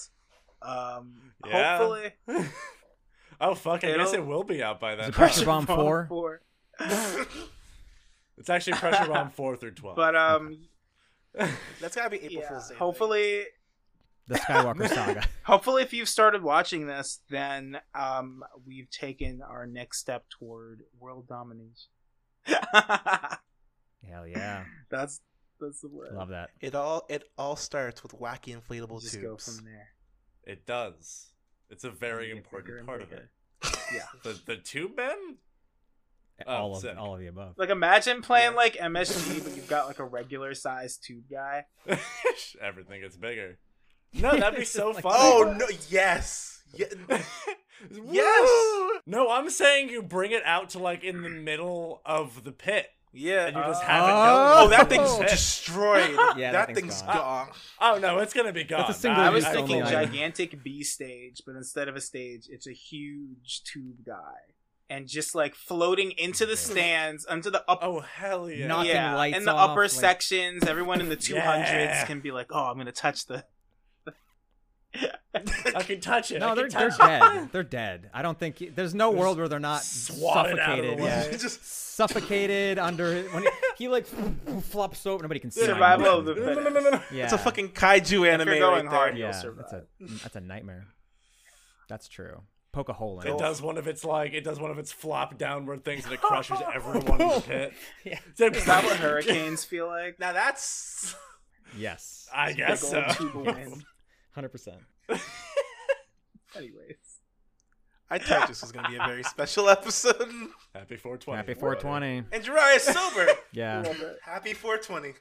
um Yeah. hopefully oh fuck! I guess It'll- be out by Is then. it Pressure Bomb 4? four. It's actually Pressure Bomb four through twelve. But um That's gotta be April yeah, Fool's Day. thing. hopefully The Skywalker Saga. hopefully if you've started watching this then um we've taken our next step toward world domination. Hell yeah, that's that's the word. love that. it all it all starts with wacky inflatable Just tubes. go from there. it does. It's a very important part of it. Yeah. The the tube men. Oh, all of sick. all of the above. Like imagine playing Yeah. like MSG, but you've got like a regular sized tube guy. Everything gets bigger. No, that'd be so just like- fun. Oh no! Yes. Yeah. yes. No, I'm saying you bring it out to like in the middle of the pit, Yeah. and you just Oh. have it. Oh, oh, that thing's pit. destroyed. Yeah, that that, thing's thing's gone. gone. Oh no, it's gonna be gone. That's a single I was thinking gigantic B stage, but instead of a stage, it's a huge tube guy. And just like floating into the stands, into the up Oh hell yeah! Knocking yeah, lights in the off, upper like- sections, everyone in the two hundreds Yeah. can be like, "Oh, I'm gonna touch the." I can touch it. No, they're they're touch it. dead. They're dead. I don't think there's no world where they're not Swatted the suffocated. way. Yeah. Just suffocated under when he, he like flops over. Nobody can see. him. Survival of the No, no, no, fittest. no, no. Yeah, it's a fucking kaiju anime you're going right there. hard, you'll survive. That's a that's a nightmare. That's true. Poke a hole in It it. does one of its like it does one of its flop downward things and it crushes everyone in the pit. Yeah. Is that what hurricanes feel like? Now that's Yes, I guess Big so. old tube of wind. hundred percent. Anyways, I thought this was gonna be a very special episode. Happy 420. Happy 420. And Jhariah sober. Yeah. Happy 420.